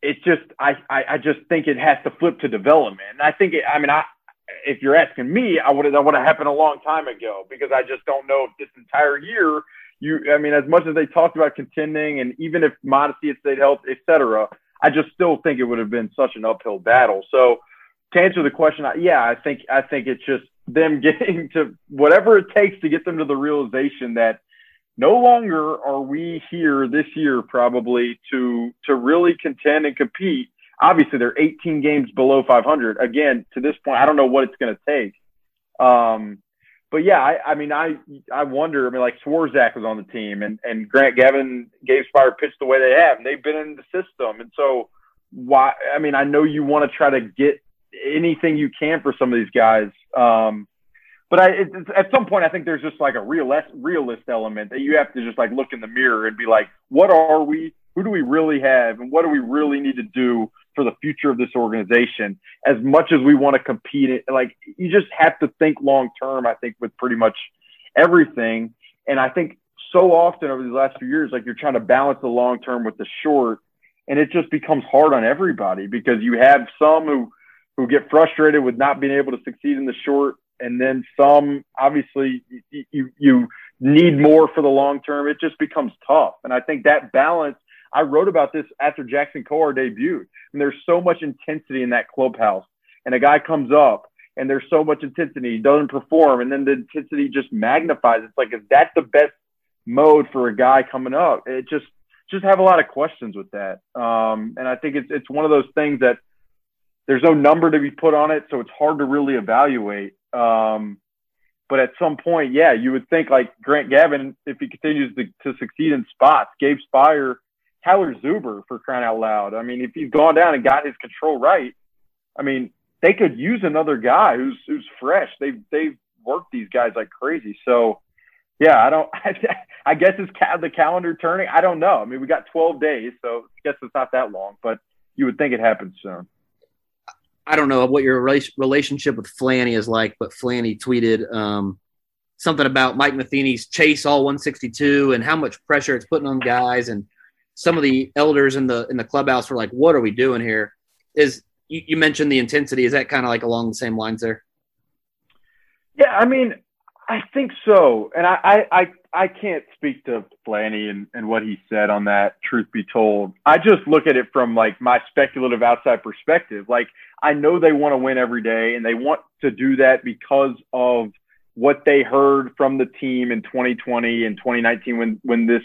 it's just I, I, I just think it has to flip to development. And I think it, I mean I if you're asking me, I would that would have happened a long time ago because I just don't know if this entire year you I mean as much as they talked about contending and even if Mondesi had stayed healthy, et cetera, I just still think it would have been such an uphill battle. So to answer the question, yeah, I think I think it's just them getting to whatever it takes to get them to the realization that no longer are we here this year probably to to really contend and compete. Obviously, they're 18 games below 500. Again, to this point, I don't know what it's going to take. Um, but yeah, I, I mean, I I wonder. I mean, like Swarzak was on the team, and and Grant Gavin, Gabe Speier pitched the way they have, and they've been in the system, and so why? I mean, I know you want to try to get anything you can for some of these guys. Um, but I, it, at some point, I think there's just like a realist, realist element that you have to just like look in the mirror and be like, what are we? Who do we really have? And what do we really need to do for the future of this organization? As much as we want to compete, like you just have to think long term. I think with pretty much everything. And I think so often over these last few years, like you're trying to balance the long term with the short, and it just becomes hard on everybody because you have some who who get frustrated with not being able to succeed in the short, and then some obviously you, you need more for the long term. It just becomes tough, and I think that balance. I wrote about this after Jackson Kowar debuted, and there's so much intensity in that clubhouse, and a guy comes up and there's so much intensity, he doesn't perform, and then the intensity just magnifies. It's like, is that the best mode for a guy coming up? It just just have a lot of questions with that. Um, and I think it's it's one of those things that there's no number to be put on it, so it's hard to really evaluate. Um, but at some point, yeah, you would think like Grant Gavin, if he continues to, to succeed in spots, Gabe Speier, Tyler Zuber for crying out loud. I mean, if he's gone down and got his control right, I mean, they could use another guy who's who's fresh. They've they've worked these guys like crazy. So yeah, I don't. I, I guess it's ca- the calendar turning. I don't know. I mean, we got 12 days, so I guess it's not that long, but you would think it happens soon. I don't know what your relationship with Flanny is like, but Flanny tweeted um, something about Mike Matheny's chase all 162 and how much pressure it's putting on guys. And some of the elders in the in the clubhouse were like, "What are we doing here?" Is you, you mentioned the intensity? Is that kind of like along the same lines there? Yeah, I mean, I think so, and I I I, I can't speak to Flanny and, and what he said on that. Truth be told, I just look at it from like my speculative outside perspective. Like I know they want to win every day and they want to do that because of what they heard from the team in 2020 and 2019 when, when this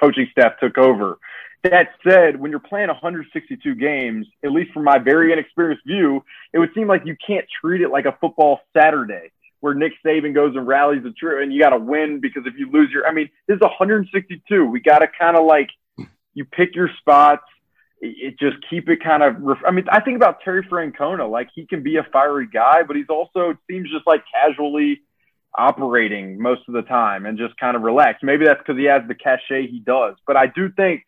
coaching staff took over. That said, when you're playing 162 games, at least from my very inexperienced view, it would seem like you can't treat it like a football Saturday where Nick Saban goes and rallies the troops and you got to win because if you lose your, I mean, this is 162. We got to kind of like, you pick your spots it just keep it kind of. I mean, I think about Terry Francona. Like he can be a fiery guy, but he's also it seems just like casually operating most of the time and just kind of relaxed. Maybe that's because he has the cachet he does. But I do think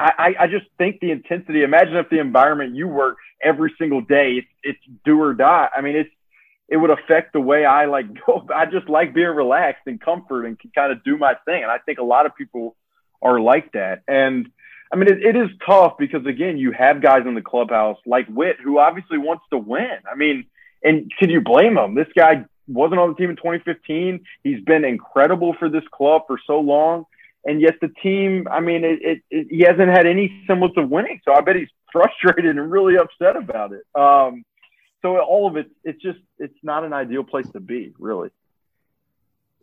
I, I just think the intensity. Imagine if the environment you work every single day, it's, it's do or die. I mean, it's it would affect the way I like go. I just like being relaxed and comfort and can kind of do my thing. And I think a lot of people are like that. And I mean, it, it is tough because again, you have guys in the clubhouse like Whit who obviously wants to win. I mean, and can you blame him? This guy wasn't on the team in 2015. He's been incredible for this club for so long. And yet the team, I mean, it, it, it, he hasn't had any semblance of winning. So I bet he's frustrated and really upset about it. Um, so all of it, it's just, it's not an ideal place to be, really.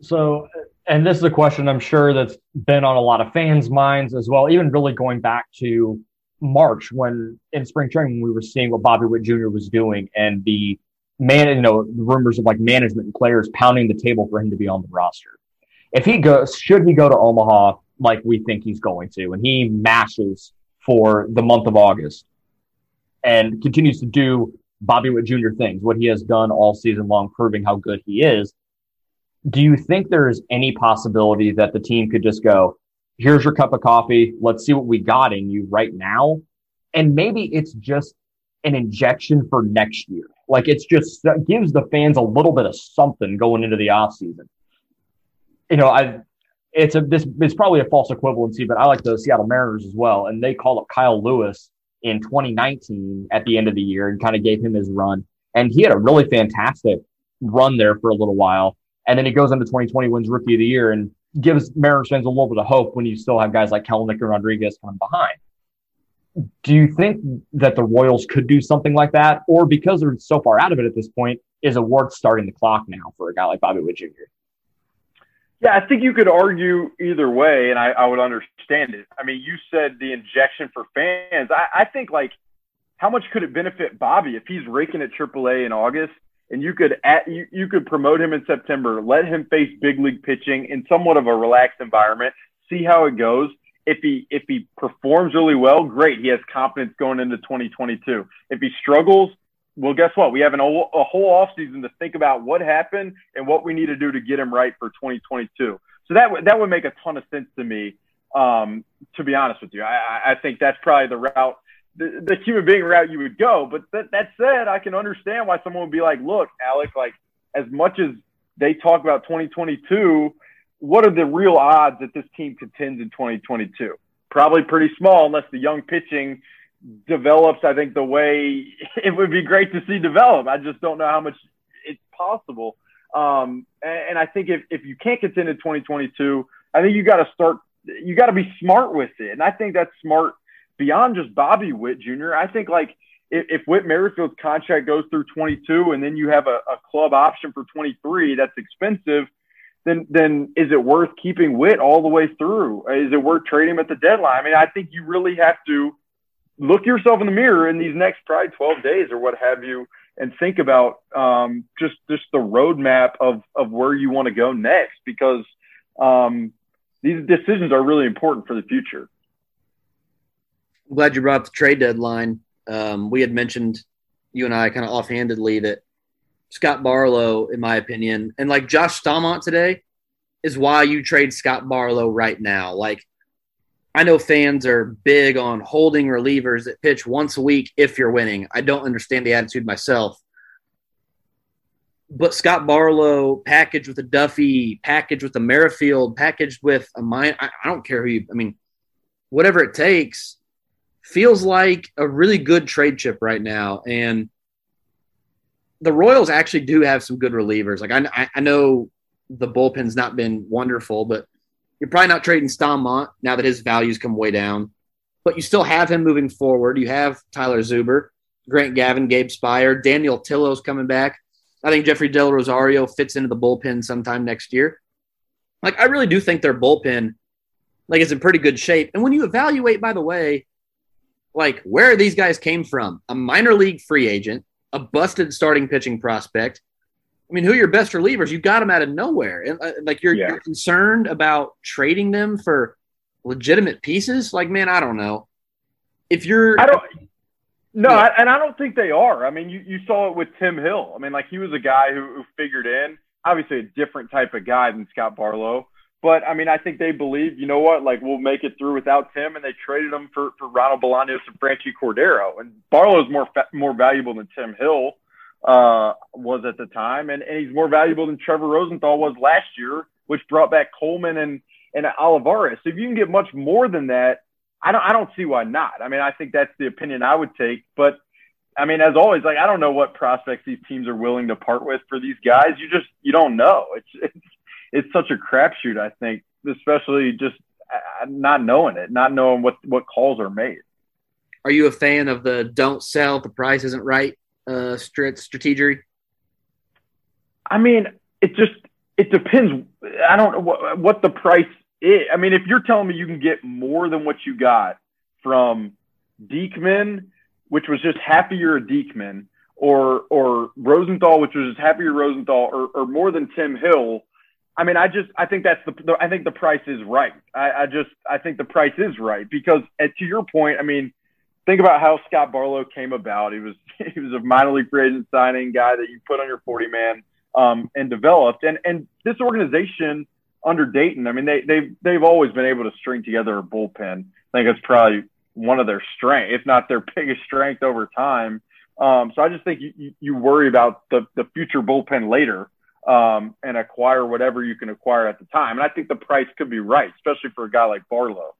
So, and this is a question I'm sure that's been on a lot of fans' minds as well, even really going back to March when in spring training we were seeing what Bobby Witt Jr. was doing and the man, you know, the rumors of like management and players pounding the table for him to be on the roster. If he goes, should he go to Omaha like we think he's going to, and he mashes for the month of August and continues to do Bobby Witt Jr. things, what he has done all season long, proving how good he is. Do you think there is any possibility that the team could just go, here's your cup of coffee. Let's see what we got in you right now. And maybe it's just an injection for next year. Like it's just gives the fans a little bit of something going into the off season. You know, I it's a this it's probably a false equivalency, but I like the Seattle Mariners as well, and they call up Kyle Lewis in 2019 at the end of the year and kind of gave him his run, and he had a really fantastic run there for a little while, and then he goes into 2020 wins Rookie of the Year and gives Mariners fans a little bit of hope when you still have guys like Kelenic and Rodriguez coming behind do you think that the Royals could do something like that? Or because they're so far out of it at this point, is a worth starting the clock now for a guy like Bobby Witt Jr.? Yeah, I think you could argue either way, and I, I would understand it. I mean, you said the injection for fans. I, I think, like, how much could it benefit Bobby if he's raking at AAA in August and you could at, you, you could promote him in September, let him face big league pitching in somewhat of a relaxed environment, see how it goes, if he if he performs really well, great. He has confidence going into 2022. If he struggles, well, guess what? We have an, a whole offseason to think about what happened and what we need to do to get him right for 2022. So that would that would make a ton of sense to me. Um, to be honest with you, I, I think that's probably the route, the, the human being route you would go. But that, that said, I can understand why someone would be like, "Look, Alec, like as much as they talk about 2022." What are the real odds that this team contends in 2022? Probably pretty small unless the young pitching develops, I think, the way it would be great to see develop. I just don't know how much it's possible. Um, and, I think if, if you can't contend in 2022, I think you got to start, you got to be smart with it. And I think that's smart beyond just Bobby Witt Jr. I think like if, if Whit Merrifield's contract goes through 22 and then you have a, a club option for 23 that's expensive, then then is it worth keeping Whit all the way through? Is it worth trading him at the deadline? I mean, I think you really have to look yourself in the mirror in these next probably 12 days or what have you and think about um, just just the roadmap of of where you want to go next because um, these decisions are really important for the future. I'm glad you brought the trade deadline. Um, we had mentioned you and I kind of offhandedly that Scott Barlow, in my opinion, and like Josh Staumont today is why you trade Scott Barlow right now. Like, I know fans are big on holding relievers that pitch once a week if you're winning. I don't understand the attitude myself. But Scott Barlow packaged with a Duffy, packaged with a Merrifield, packaged with a mine. I, I don't care who you, I mean, whatever it takes, feels like a really good trade chip right now. And the Royals actually do have some good relievers. Like I, I know the bullpen's not been wonderful, but you're probably not trading Staumont now that his values come way down. But you still have him moving forward. You have Tyler Zuber, Grant Gavin, Gabe Speier, Daniel Tillo's coming back. I think Yefri Del Rosario fits into the bullpen sometime next year. Like I really do think their bullpen like is in pretty good shape. And when you evaluate, by the way, like where these guys came from, a minor league free agent a busted starting pitching prospect. I mean, who are your best relievers? You got them out of nowhere, and uh, like you're, yeah. you're concerned about trading them for legitimate pieces. Like, man, I don't know. if you're, I don't. No, yeah. I, and I don't think they are. I mean, you, you saw it with Tim Hill. I mean, like he was a guy who, who figured in, obviously a different type of guy than Scott Barlow. But I mean, I think they believe, you know what, like we'll make it through without Tim, and they traded him for for Ronald Bolaños and Franchy Cordero. And Barlow is more more valuable than Tim Hill uh, was at the time, and, and he's more valuable than Trevor Rosenthal was last year, which brought back Coleman and and Olivares. So if you can get much more than that, I don't I don't see why not. I mean, I think that's the opinion I would take, but. I mean, as always, like I don't know what prospects these teams are willing to part with for these guys. You just you don't know. It's it's it's such a crapshoot. I think, especially just uh, not knowing it, not knowing what what calls are made. Are you a fan of the "don't sell, the price isn't right" uh, strategy? I mean, it just it depends. I don't know what, what the price is. I mean, if you're telling me you can get more than what you got from Diekman, which was just happy you're a Diekman, or or Rosenthal, which was just happy you're Rosenthal, or, or more than Tim Hill, I mean, I just I think that's the, the I think the price is right. I, I, just I think the price is right because at, to your point, I mean, think about how Scott Barlow came about. He was he was a minor league free agent signing guy that you put on your 40 man um, and developed. And and this organization under Dayton, I mean, they they've they've always been able to string together a bullpen. I think it's probably one of their strength, if not their biggest strength over time. Um, so I just think you, you worry about the, the future bullpen later um, and acquire whatever you can acquire at the time. And I think the price could be right, especially for a guy like Barlow.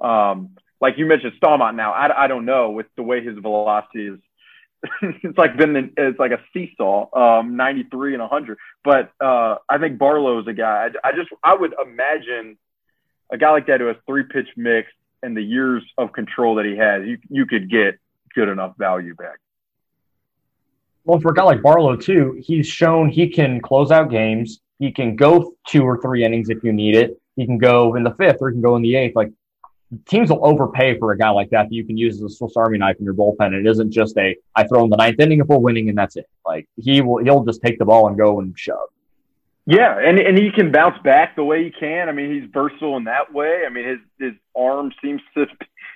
Um, like you mentioned, Staumont. Now I, I don't know with the way his velocity is. it's like been it's like a seesaw, um, 93 and 100. But uh, I think Barlow is a guy. I, I just I would imagine a guy like that who has three pitch mix and the years of control that he has, you you could get good enough value back. Well, for a guy like Barlow too, he's shown he can close out games. He can go two or three innings if you need it. He can go in the fifth or he can go in the eighth. Like teams will overpay for a guy like that that you can use as a Swiss Army knife in your bullpen. It isn't just a I throw in the ninth inning if we're winning and that's it. Like he will he'll just take the ball and go and shove. Yeah, and and he can bounce back the way he can. I mean, he's versatile in that way. I mean, his his arm seems to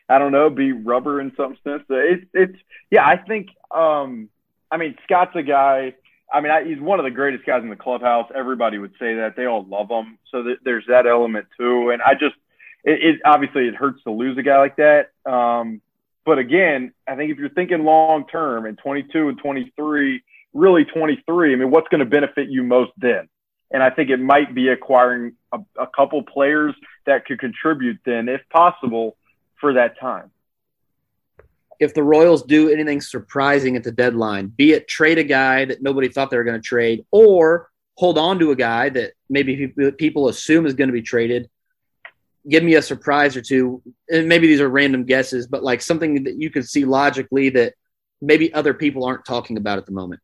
I don't know be rubber in some sense. It's it's yeah. I think um I mean, Scott's a guy. I mean, I, he's one of the greatest guys in the clubhouse. Everybody would say that. They all love him. So th- there's that element too. And I just, it, it, obviously it hurts to lose a guy like that. Um, but again, I think if you're thinking long term and 22 and 23, really 23, I mean, what's going to benefit you most then? And I think it might be acquiring a, a couple players that could contribute then, if possible, for that time if the Royals do anything surprising at the deadline, be it trade a guy that nobody thought they were going to trade, or hold on to a guy that maybe people assume is going to be traded, give me a surprise or two. And maybe these are random guesses, but like something that you can see logically that maybe other people aren't talking about at the moment.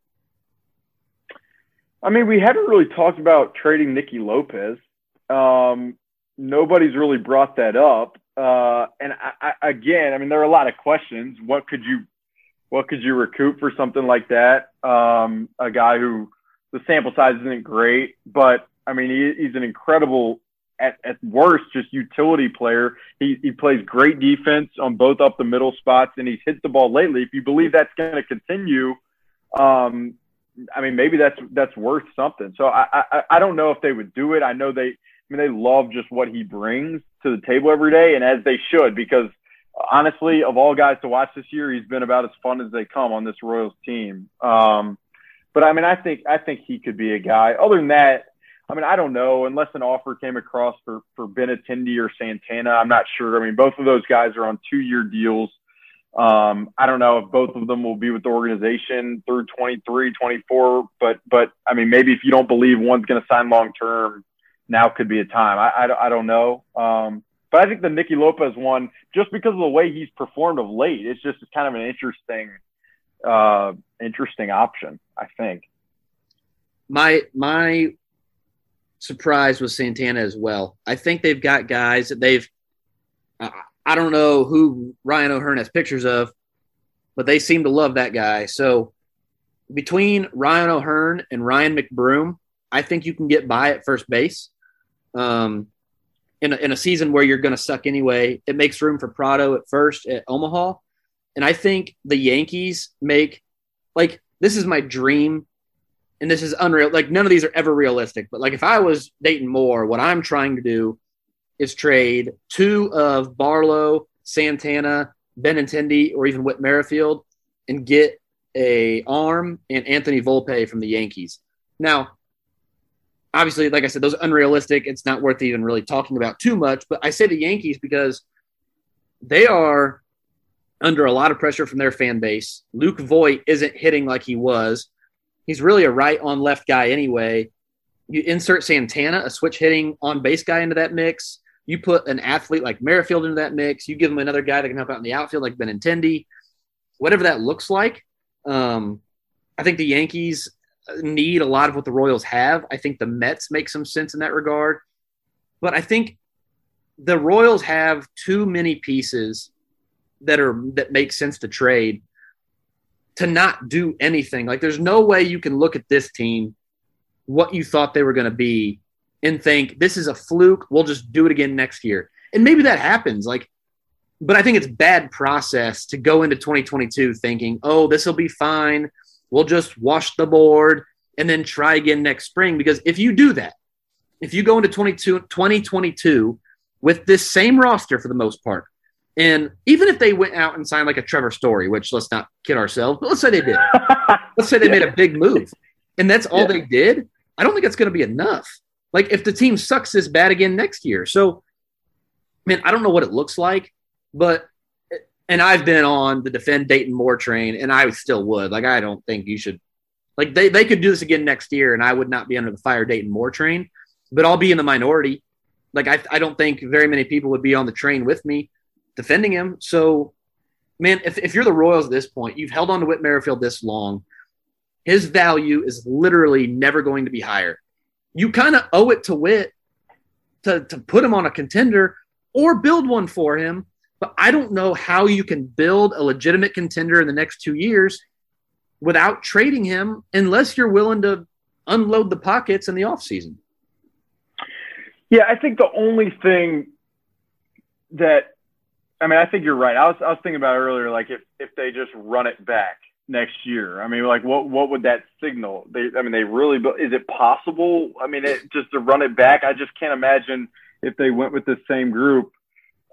I mean, we haven't really talked about trading Nicky Lopez. Um, nobody's really brought that up. Uh, and I, I, again, I mean, there are a lot of questions. What could you, what could you recoup for something like that? Um, a guy who the sample size isn't great, but I mean, he, he's an incredible, at, at worst, just utility player. He, he plays great defense on both up the middle spots, and he's hit the ball lately. If you believe that's going to continue, um, I mean, maybe that's that's worth something. So I, I I don't know if they would do it. I know they Mean, they love just what he brings to the table every day, and as they should, because honestly, of all guys to watch this year, he's been about as fun as they come on this Royals team. Um, but I mean, I think I think he could be a guy. Other than that, I mean, I don't know unless an offer came across for for Benintendi or Santana. I'm not sure. I mean, both of those guys are on two year deals. Um, I don't know if both of them will be with the organization through 23, 24, but but I mean, maybe if you don't believe one's going to sign long term, now could be a time. I, I, I don't know. Um, but I think the Nicky Lopez one, just because of the way he's performed of late, it's just kind of an interesting, uh, interesting option. I think. My my surprise was Santana as well. I think they've got guys that they've. Uh, I don't know who Ryan O'Hearn has pictures of, but they seem to love that guy. So between Ryan O'Hearn and Ryan McBroom, I think you can get by at first base. Um, in a, in a season where you're going to suck anyway, it makes room for Pratto at first at Omaha. And I think the Yankees make like this is my dream and this is unreal. Like none of these are ever realistic. But like if I was Dayton Moore, what I'm trying to do is trade two of Barlow, Santana, Benintendi, or even Whit Merrifield, and get a arm and Anthony Volpe from the Yankees. Now, obviously, like I said, those unrealistic. It's not worth even really talking about too much. But I say the Yankees because they are under a lot of pressure from their fan base. Luke Voit isn't hitting like he was. He's really a right on left guy anyway. You insert Santana, a switch hitting on base guy into that mix. You put an athlete like Merrifield into that mix. You give him another guy that can help out in the outfield like Benintendi. Whatever that looks like, um, I think the Yankees need a lot of what the Royals have. I think the Mets make some sense in that regard. But I think the Royals have too many pieces that are that make sense to trade to not do anything. Like there's no way you can look at this team, what you thought they were going to be, and think this is a fluke. We'll just do it again next year. And maybe that happens. Like, but I think it's bad process to go into 2022 thinking, oh, this will be fine. We'll just wash the board and then try again next spring. Because if you do that, if you go into 22, 2022 with this same roster for the most part, and even if they went out and signed like a Trevor Story, which let's not kid ourselves, but let's say they did. let's say they made a big move and that's all yeah. they did. I don't think it's going to be enough. Like if the team sucks this bad again next year. So, man, I don't know what it looks like, but, and I've been on the defend Dayton Moore train and I still would. Like, I don't think you should, like, they, they could do this again next year and I would not be under the fire Dayton Moore train, but I'll be in the minority. Like, I, I don't think very many people would be on the train with me defending him. So, man, if, if you're the Royals at this point, you've held on to Whit Merrifield this long. His value is literally never going to be higher. You kind of owe it to Whit to, to put him on a contender or build one for him. But I don't know how you can build a legitimate contender in the next two years without trading him unless you're willing to unload the pockets in the offseason. Yeah, I think the only thing that I mean, I think you're right. I was I was thinking about earlier, like if if they just run it back next year. I mean, like what what would that signal? They, I mean, they really. Is it possible? I mean, it, just to run it back, I just can't imagine if they went with the same group.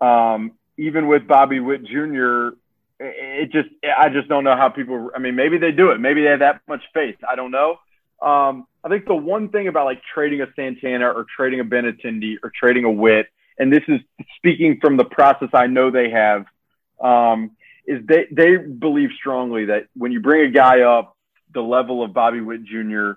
Um, even with Bobby Witt Jr., it just I just don't know how people. I mean, maybe they do it. Maybe they have that much faith. I don't know. Um, I think the one thing about like trading a Santana or trading a Benintendi or trading a Whit and this is speaking from the process I know they have, um, is they, they believe strongly that when you bring a guy up the level of Bobby Witt Jr.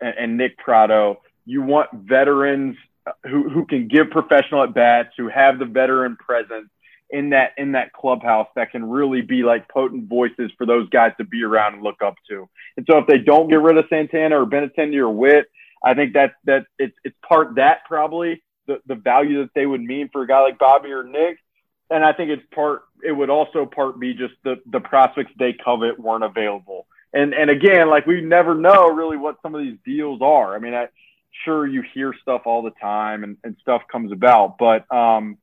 and, and Nick Pratto, you want veterans who, who can give professional at bats, who have the veteran presence in that in that clubhouse that can really be like potent voices for those guys to be around and look up to. And so if they don't get rid of Santana or Benintendi or Whit, I think that that it's it's part that probably the, the value that they would mean for a guy like Bobby or Nick. And I think it's part, it would also part be just the, the prospects they covet weren't available. And, and again, like we never know really what some of these deals are. I mean, I, sure you hear stuff all the time and, and stuff comes about, but, um,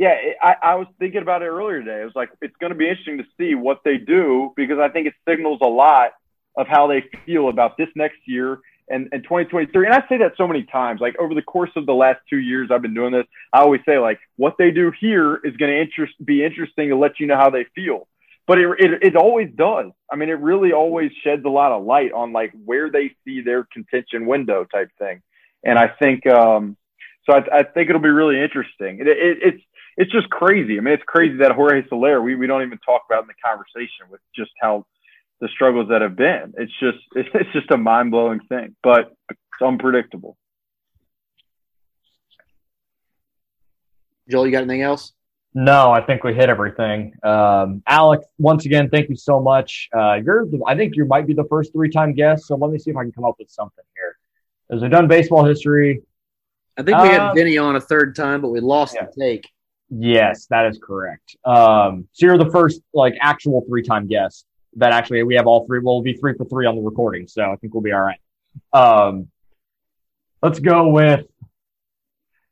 yeah, I, I was thinking about it earlier today. It was like, it's going to be interesting to see what they do because I think it signals a lot of how they feel about this next year and, and 2023. And I say that so many times, like over the course of the last two years I've been doing this, I always say like what they do here is going to be interesting to let you know how they feel. But it, it, it always does. I mean, it really always sheds a lot of light on like where they see their contention window type thing. And I think, um, so I, I think it'll be really interesting. It, it, it's, it's just crazy. I mean, it's crazy that Jorge Soler, we, we don't even talk about in the conversation with just how the struggles that have been. It's just it's just a mind blowing thing, but it's unpredictable. Joel, you got anything else? No, I think we hit everything. Um, Alex, once again, thank you so much. Uh, you're, I think you might be the first three-time guest. So let me see if I can come up with something here. As we've done baseball history, I think we uh, had Vinny on a third time, but we lost yeah. the take. Yes, that is correct. Um, so you're the first like actual three-time guest that actually we have all three. We'll be three for three on the recording, so I think we'll be all right. Um, let's go with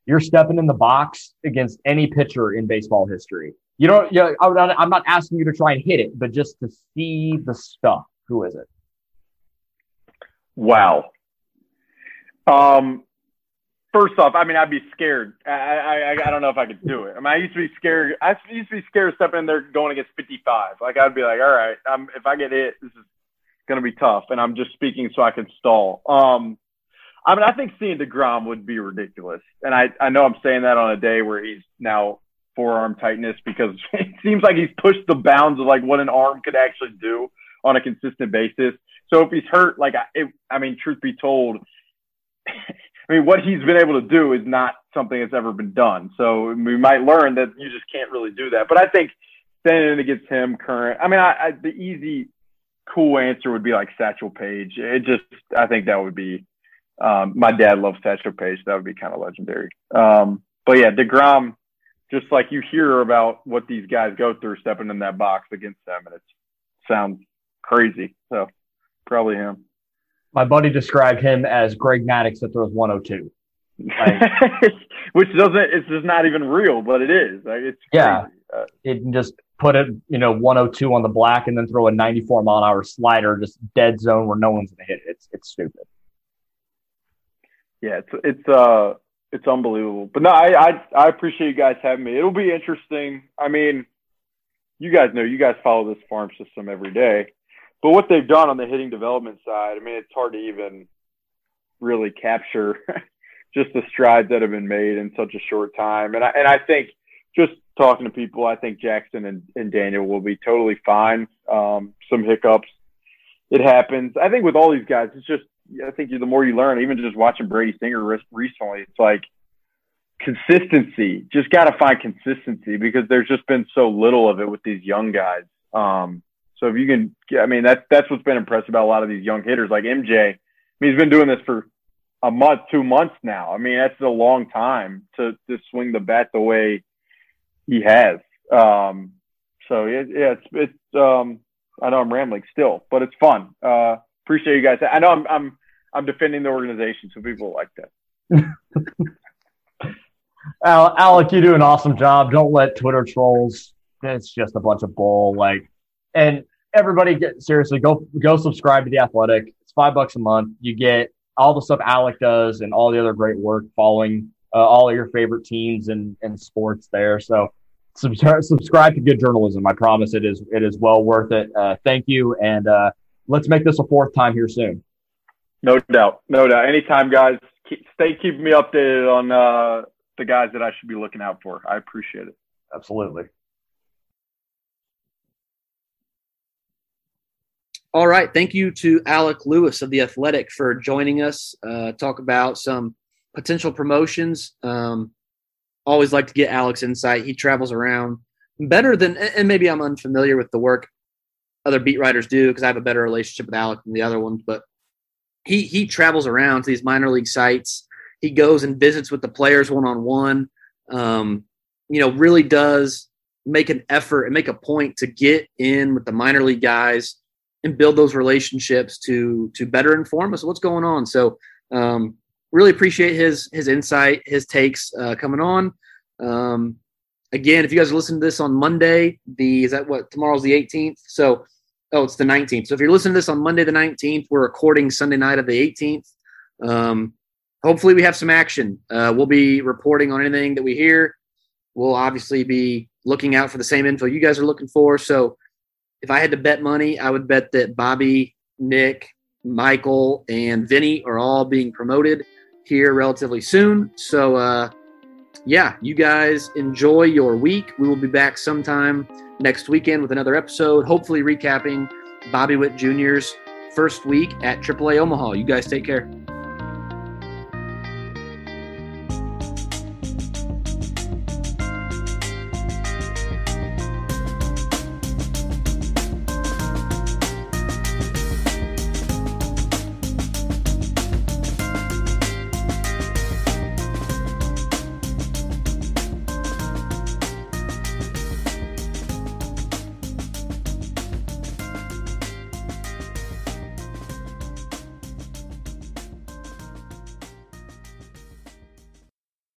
you're stepping in the box against any pitcher in baseball history. You don't, yeah, I'm not asking you to try and hit it, but just to see the stuff. Who is it? Wow. Um, first off, I mean, I'd be scared. I, I, I don't know if I could do it. I mean, I used to be scared. I used to be scared stepping in there going against 55. Like, I'd be like, all right, I'm, if I get hit, this is going to be tough. And I'm just speaking so I can stall. Um, I mean, I think seeing DeGrom would be ridiculous. And I, I know I'm saying that on a day where he's now forearm tightness because it seems like he's pushed the bounds of like what an arm could actually do on a consistent basis. So if he's hurt, like, it, I mean, truth be told, I mean, what he's been able to do is not something that's ever been done. So we might learn that you just can't really do that. But I think standing against him current, I mean, I, I, the easy, cool answer would be like Satchel Paige. It just, I think that would be, um, my dad loves Satchel Paige. That would be kind of legendary. Um, but yeah, DeGrom, just like you hear about what these guys go through stepping in that box against them, and it sounds crazy. So probably him my buddy described him as Greg Maddux that throws 102. Like, Which doesn't, it's just not even real, but it is. Like, it's yeah. Uh, it can just put it, you know, 102 on the black and then throw a 94 mile an hour slider, just dead zone where no one's going to hit it. It's, it's stupid. Yeah, it's, it's, uh, it's unbelievable. But no, I, I, I appreciate you guys having me. It'll be interesting. I mean, you guys know, you guys follow this farm system every day but what they've done on the hitting development side, I mean, it's hard to even really capture just the strides that have been made in such a short time. And I, and I think just talking to people, I think Jackson and, and Daniel will be totally fine. Um, some hiccups, it happens. I think with all these guys, it's just, I think the more you learn, even just watching Brady Singer recently, it's like consistency. Just got to find consistency because there's just been so little of it with these young guys. Um, so if you can, I mean, that's that's what's been impressive about a lot of these young hitters like MJ. I mean, he's been doing this for a month, two months now. I mean, that's a long time to to swing the bat the way he has. Um, so yeah, yeah, it's it's. Um, I know I'm rambling still, but it's fun. Uh, appreciate you guys. I know I'm I'm I'm defending the organization, so people like that. Alec, you do an awesome job. Don't let Twitter trolls. It's just a bunch of bull. Like and everybody get seriously go go subscribe to the Athletic. It's five bucks a month. You get all the stuff Alec does and all the other great work following uh, all of your favorite teams and, and sports there. So subscribe subscribe to good journalism. I promise it is it is well worth it. Uh, thank you, and uh, let's make this a fourth time here soon. No doubt, no doubt. Anytime, guys. Keep, stay keeping me updated on uh, the guys that I should be looking out for. I appreciate it. Absolutely. All right. Thank you to Alec Lewis of The Athletic for joining us. Uh, talk about some potential promotions. Um, always like to get Alec's insight. He travels around better than, and maybe I'm unfamiliar with the work other beat writers do because I have a better relationship with Alec than the other ones, but he, he travels around to these minor league sites. He goes and visits with the players one on one. You know, really does make an effort and make a point to get in with the minor league guys and build those relationships to to better inform us what's going on. So um, really appreciate his his insight, his takes uh, coming on. Um, again, if you guys are listening to this on Monday, the is that what tomorrow's the 18th? So oh, it's the 19th. So if you're listening to this on Monday the 19th, we're recording Sunday night of the 18th. Um, hopefully, we have some action. Uh, we'll be reporting on anything that we hear. We'll obviously be looking out for the same info you guys are looking for. So if I had to bet money, I would bet that Bobby, Nick, Michael, and Vinny are all being promoted here relatively soon. So, uh, yeah, you guys enjoy your week. We will be back sometime next weekend with another episode, hopefully recapping Bobby Witt Jr.'s first week at AAA Omaha. You guys take care.